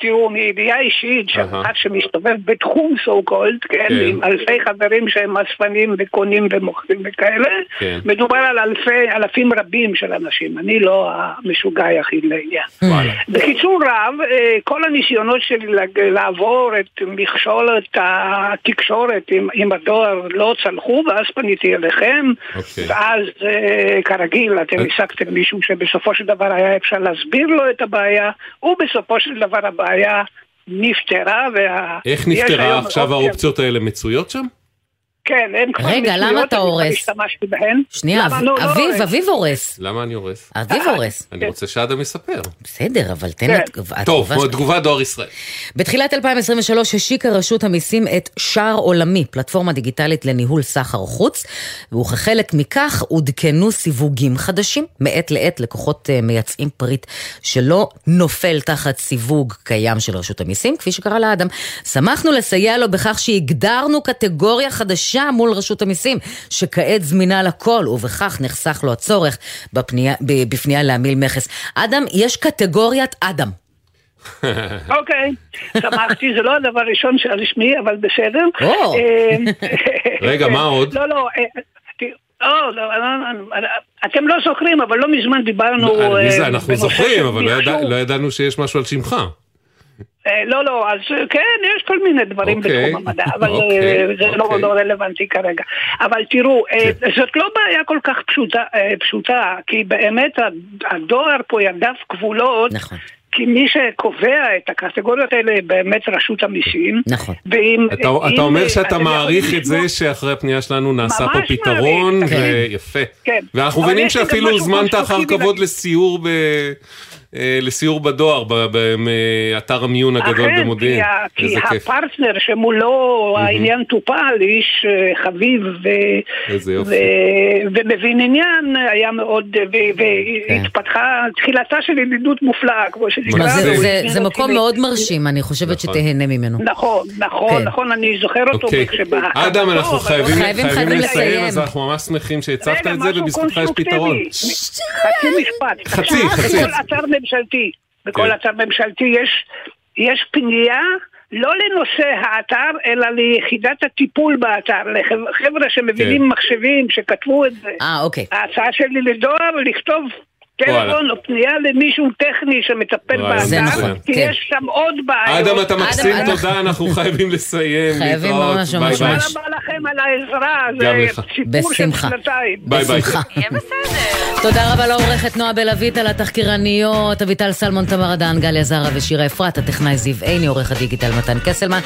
תראו, מידיעה אישית, של אהה. אחד שמסתובב בתחום סו קולד, כן, כן. עם אלפי חברים שהם אספנים וקונים ומוכרים וכאלה, כן. מדובר על אלפי, אלפים רבים של אנשים, אני לא המשוגע היחיד לעניין. וואלה. בקיצור רב, אה, כל הניסיונות שלי לעבור את מכשול את התקשורת עם, עם הדואר לא צלחו, ואז פניתי אליכם, אוקיי. ואז אה, כרגיל אתם השגתם מישהו שבסופו של דבר היה אפשר להסביר לו את הבעיה, ובסופו של דבר הבעיה נפתרה. וה... איך נפתרה עכשיו האופציות האלה מצויות שם? כן, הן כבר רגע, למה אתה הורס? השתמשתי בהן. שנייה, למה? אב- לא, לא אביב, הורס. אביב הורס. למה אני הורס? אביב הורס. אני רוצה שאדם יספר. בסדר, אבל תן כן. את התגובה טוב, שלך. תגובת דואר ישראל. בתחילת 2023 השיקה רשות המיסים את שער עולמי, פלטפורמה דיגיטלית לניהול סחר חוץ, וכחלק מכך עודכנו סיווגים חדשים. מעת לעת לקוחות אה, מייצאים פריט שלא נופל תחת סיווג קיים של רשות המיסים, כפי שקרה לאדם. שמחנו לסייע לו בכך שהגדרנו קטגוריה חדשה מול רשות המיסים, שכעת זמינה לכל, ובכך נחסך לו הצורך בפנייה, בפנייה להמיל מכס. אדם, יש קטגוריית אדם. אוקיי, שמחתי, זה לא הדבר הראשון של רשמי, אבל בסדר. אה, רגע, מה עוד? לא, לא, אה, תראו, לא, לא, אתם לא זוכרים, אבל לא מזמן דיברנו... מי אה, זה? אנחנו זוכרים, אבל לא. לא ידענו שיש משהו על שמך. אה, לא, לא, אז כן, יש כל מיני דברים אוקיי, בתחום המדע, אבל אוקיי, אה, זה לא- אוקיי. לא רלוונטי כרגע. אבל תראו, אה, כן. זאת לא בעיה כל כך פשוטה, פשוטה, כי באמת הד- הדואר פה ידיו כבולות. נכון. כי מי שקובע את הקטגוריות האלה באמת רשות המיסים. נכון. ואם... אתה, אם- אתה אומר שאתה מעריך את זה שאחרי הפנייה שלנו נעשה פה פתרון, מעריך, כן. ויפה. כן. ואנחנו מבינים שאפילו הוזמנת אחר כבוד לסיור ב... אה, לסיור בדואר, באתר המיון הגדול אכן, במודיעין. כי, ה- כי כיף. הפרטנר שמולו העניין טופל, איש אה, חביב ו... ו- ומבין עניין, היה מאוד, ו- והתפתחה תחילתה של ידידות מופלאה, כמו שנקרא. זה- זה- זה אותי מקום מאוד מרשים, אני חושבת נכון. שתהנה ממנו. נכון, נכון, כן. נכון, אני זוכר אותו אוקיי. כשבא... אדם, אנחנו חייבים חייבים, חייבים חייבים לסיים, לסיים. אז אנחנו ממש שמחים שהצפת את זה, ובזכותך יש. פתרון. חצי משפט. חצי, חצי. ממשלתי, בכל כן. אתר ממשלתי יש, יש פנייה לא לנושא האתר, אלא ליחידת הטיפול באתר, לחבר'ה שמבינים כן. מחשבים, שכתבו את זה. אה, אוקיי. ההצעה שלי לדואר לכתוב. טלפון או פנייה למישהו טכני שמטפל באתר, נכון, כי כן. יש שם עוד בעיות. אדם, אתה מקסים, תודה, אנחנו חייבים לסיים. חייבים ממש, ממש. תודה רבה לכם על העזרה, זה. סיפור של. שנתיים. ביי ביי. יהיה בסדר. תודה רבה לעורכת נועה בלווית, על התחקירניות, אביטל סלמון, תמר אדן, גליה זרה ושירה אפרת, הטכנאי זיו עיני, עורך הדיגיטל מתן קסלמן.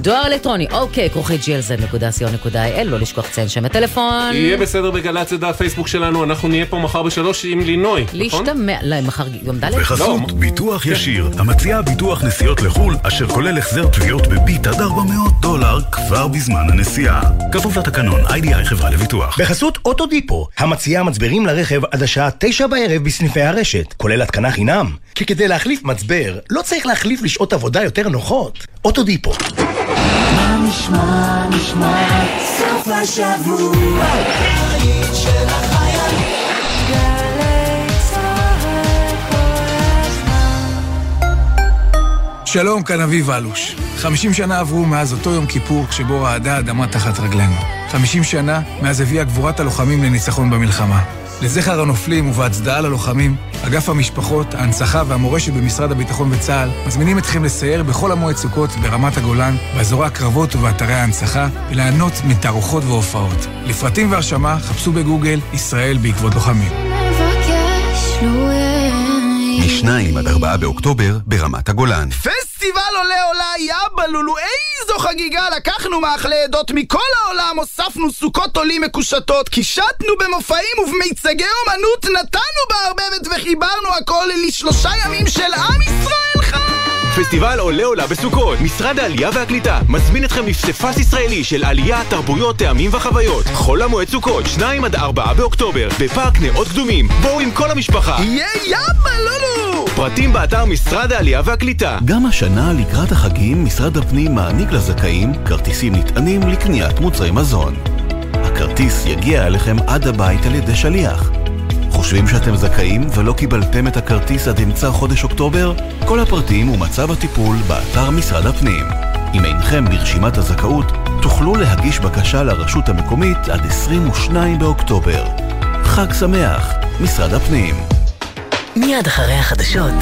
דואר אלקטרוני, אוקיי, כרוכית glz.co.il, לא לשכוח לציין שם הטלפון. יהיה בסדר בגל"צ, זה דף פייסבוק שלנו, אנחנו נהיה פה מחר בשלוש עם לינוי? להשתמע, לא, מחר יום ד'? בחסות ביטוח ישיר, המציע ביטוח נסיעות לחו"ל, אשר כולל החזר תביעות בביט עד 400 דולר כבר בזמן הנסיעה. כפוף לתקנון, איי-די-איי חברה לביטוח. בחסות אוטודיפו, המציעה מצברים לרכב עד השעה תשע בערב בסניפי הרשת, כולל התקנה חינם. כי כדי להחליף מצבר, לא צריך להחליף לשעות עבודה יותר נוחות. אוטודיפו. מה נשמע, נשמע, סוף השבוע. שלום, כאן אביב אלוש. 50 שנה עברו מאז אותו יום כיפור שבו רעדה האדמה תחת רגלינו. 50 שנה מאז הביאה גבורת הלוחמים לניצחון במלחמה. לזכר הנופלים ובהצדעה ללוחמים, אגף המשפחות, ההנצחה והמורשת במשרד הביטחון וצה"ל מזמינים אתכם לסייר בכל המועד סוכות ברמת הגולן, באזורי הקרבות ובאתרי ההנצחה, וליהנות מתערוכות והופעות. לפרטים והרשמה חפשו בגוגל ישראל בעקבות לוחמים. מבקש לו מ-2 עד 4 באוקטובר ברמת הגולן. פסטיבל עולה עולה יאבלולו, איזו חגיגה! לקחנו מאכלי עדות מכל העולם, הוספנו סוכות עולים מקושטות, קישטנו במופעים ובמיצגי אומנות, נתנו בערבבת וחיברנו הכל לשלושה ימים של עם ישראל חי! פסטיבל עולה עולה בסוכות, משרד העלייה והקליטה מזמין אתכם לפסיפס ישראלי של עלייה, תרבויות, טעמים וחוויות. חול המועד סוכות, 2 עד 4 באוקטובר, בפארק נאות קדומים. בואו עם כל המשפחה. יהיה יאבלולו! פרטים באתר משרד העלייה והקליטה. גם השנה לקראת החגים משרד הפנים מעניק לזכאים כרטיסים נטענים לקניית מוצרי מזון. הכרטיס יגיע אליכם עד הבית על ידי שליח. חושבים שאתם זכאים ולא קיבלתם את הכרטיס עד אמצע חודש אוקטובר? כל הפרטים ומצב הטיפול באתר משרד הפנים. אם אינכם ברשימת הזכאות, תוכלו להגיש בקשה לרשות המקומית עד 22 באוקטובר. חג שמח, משרד הפנים. מיד אחרי החדשות,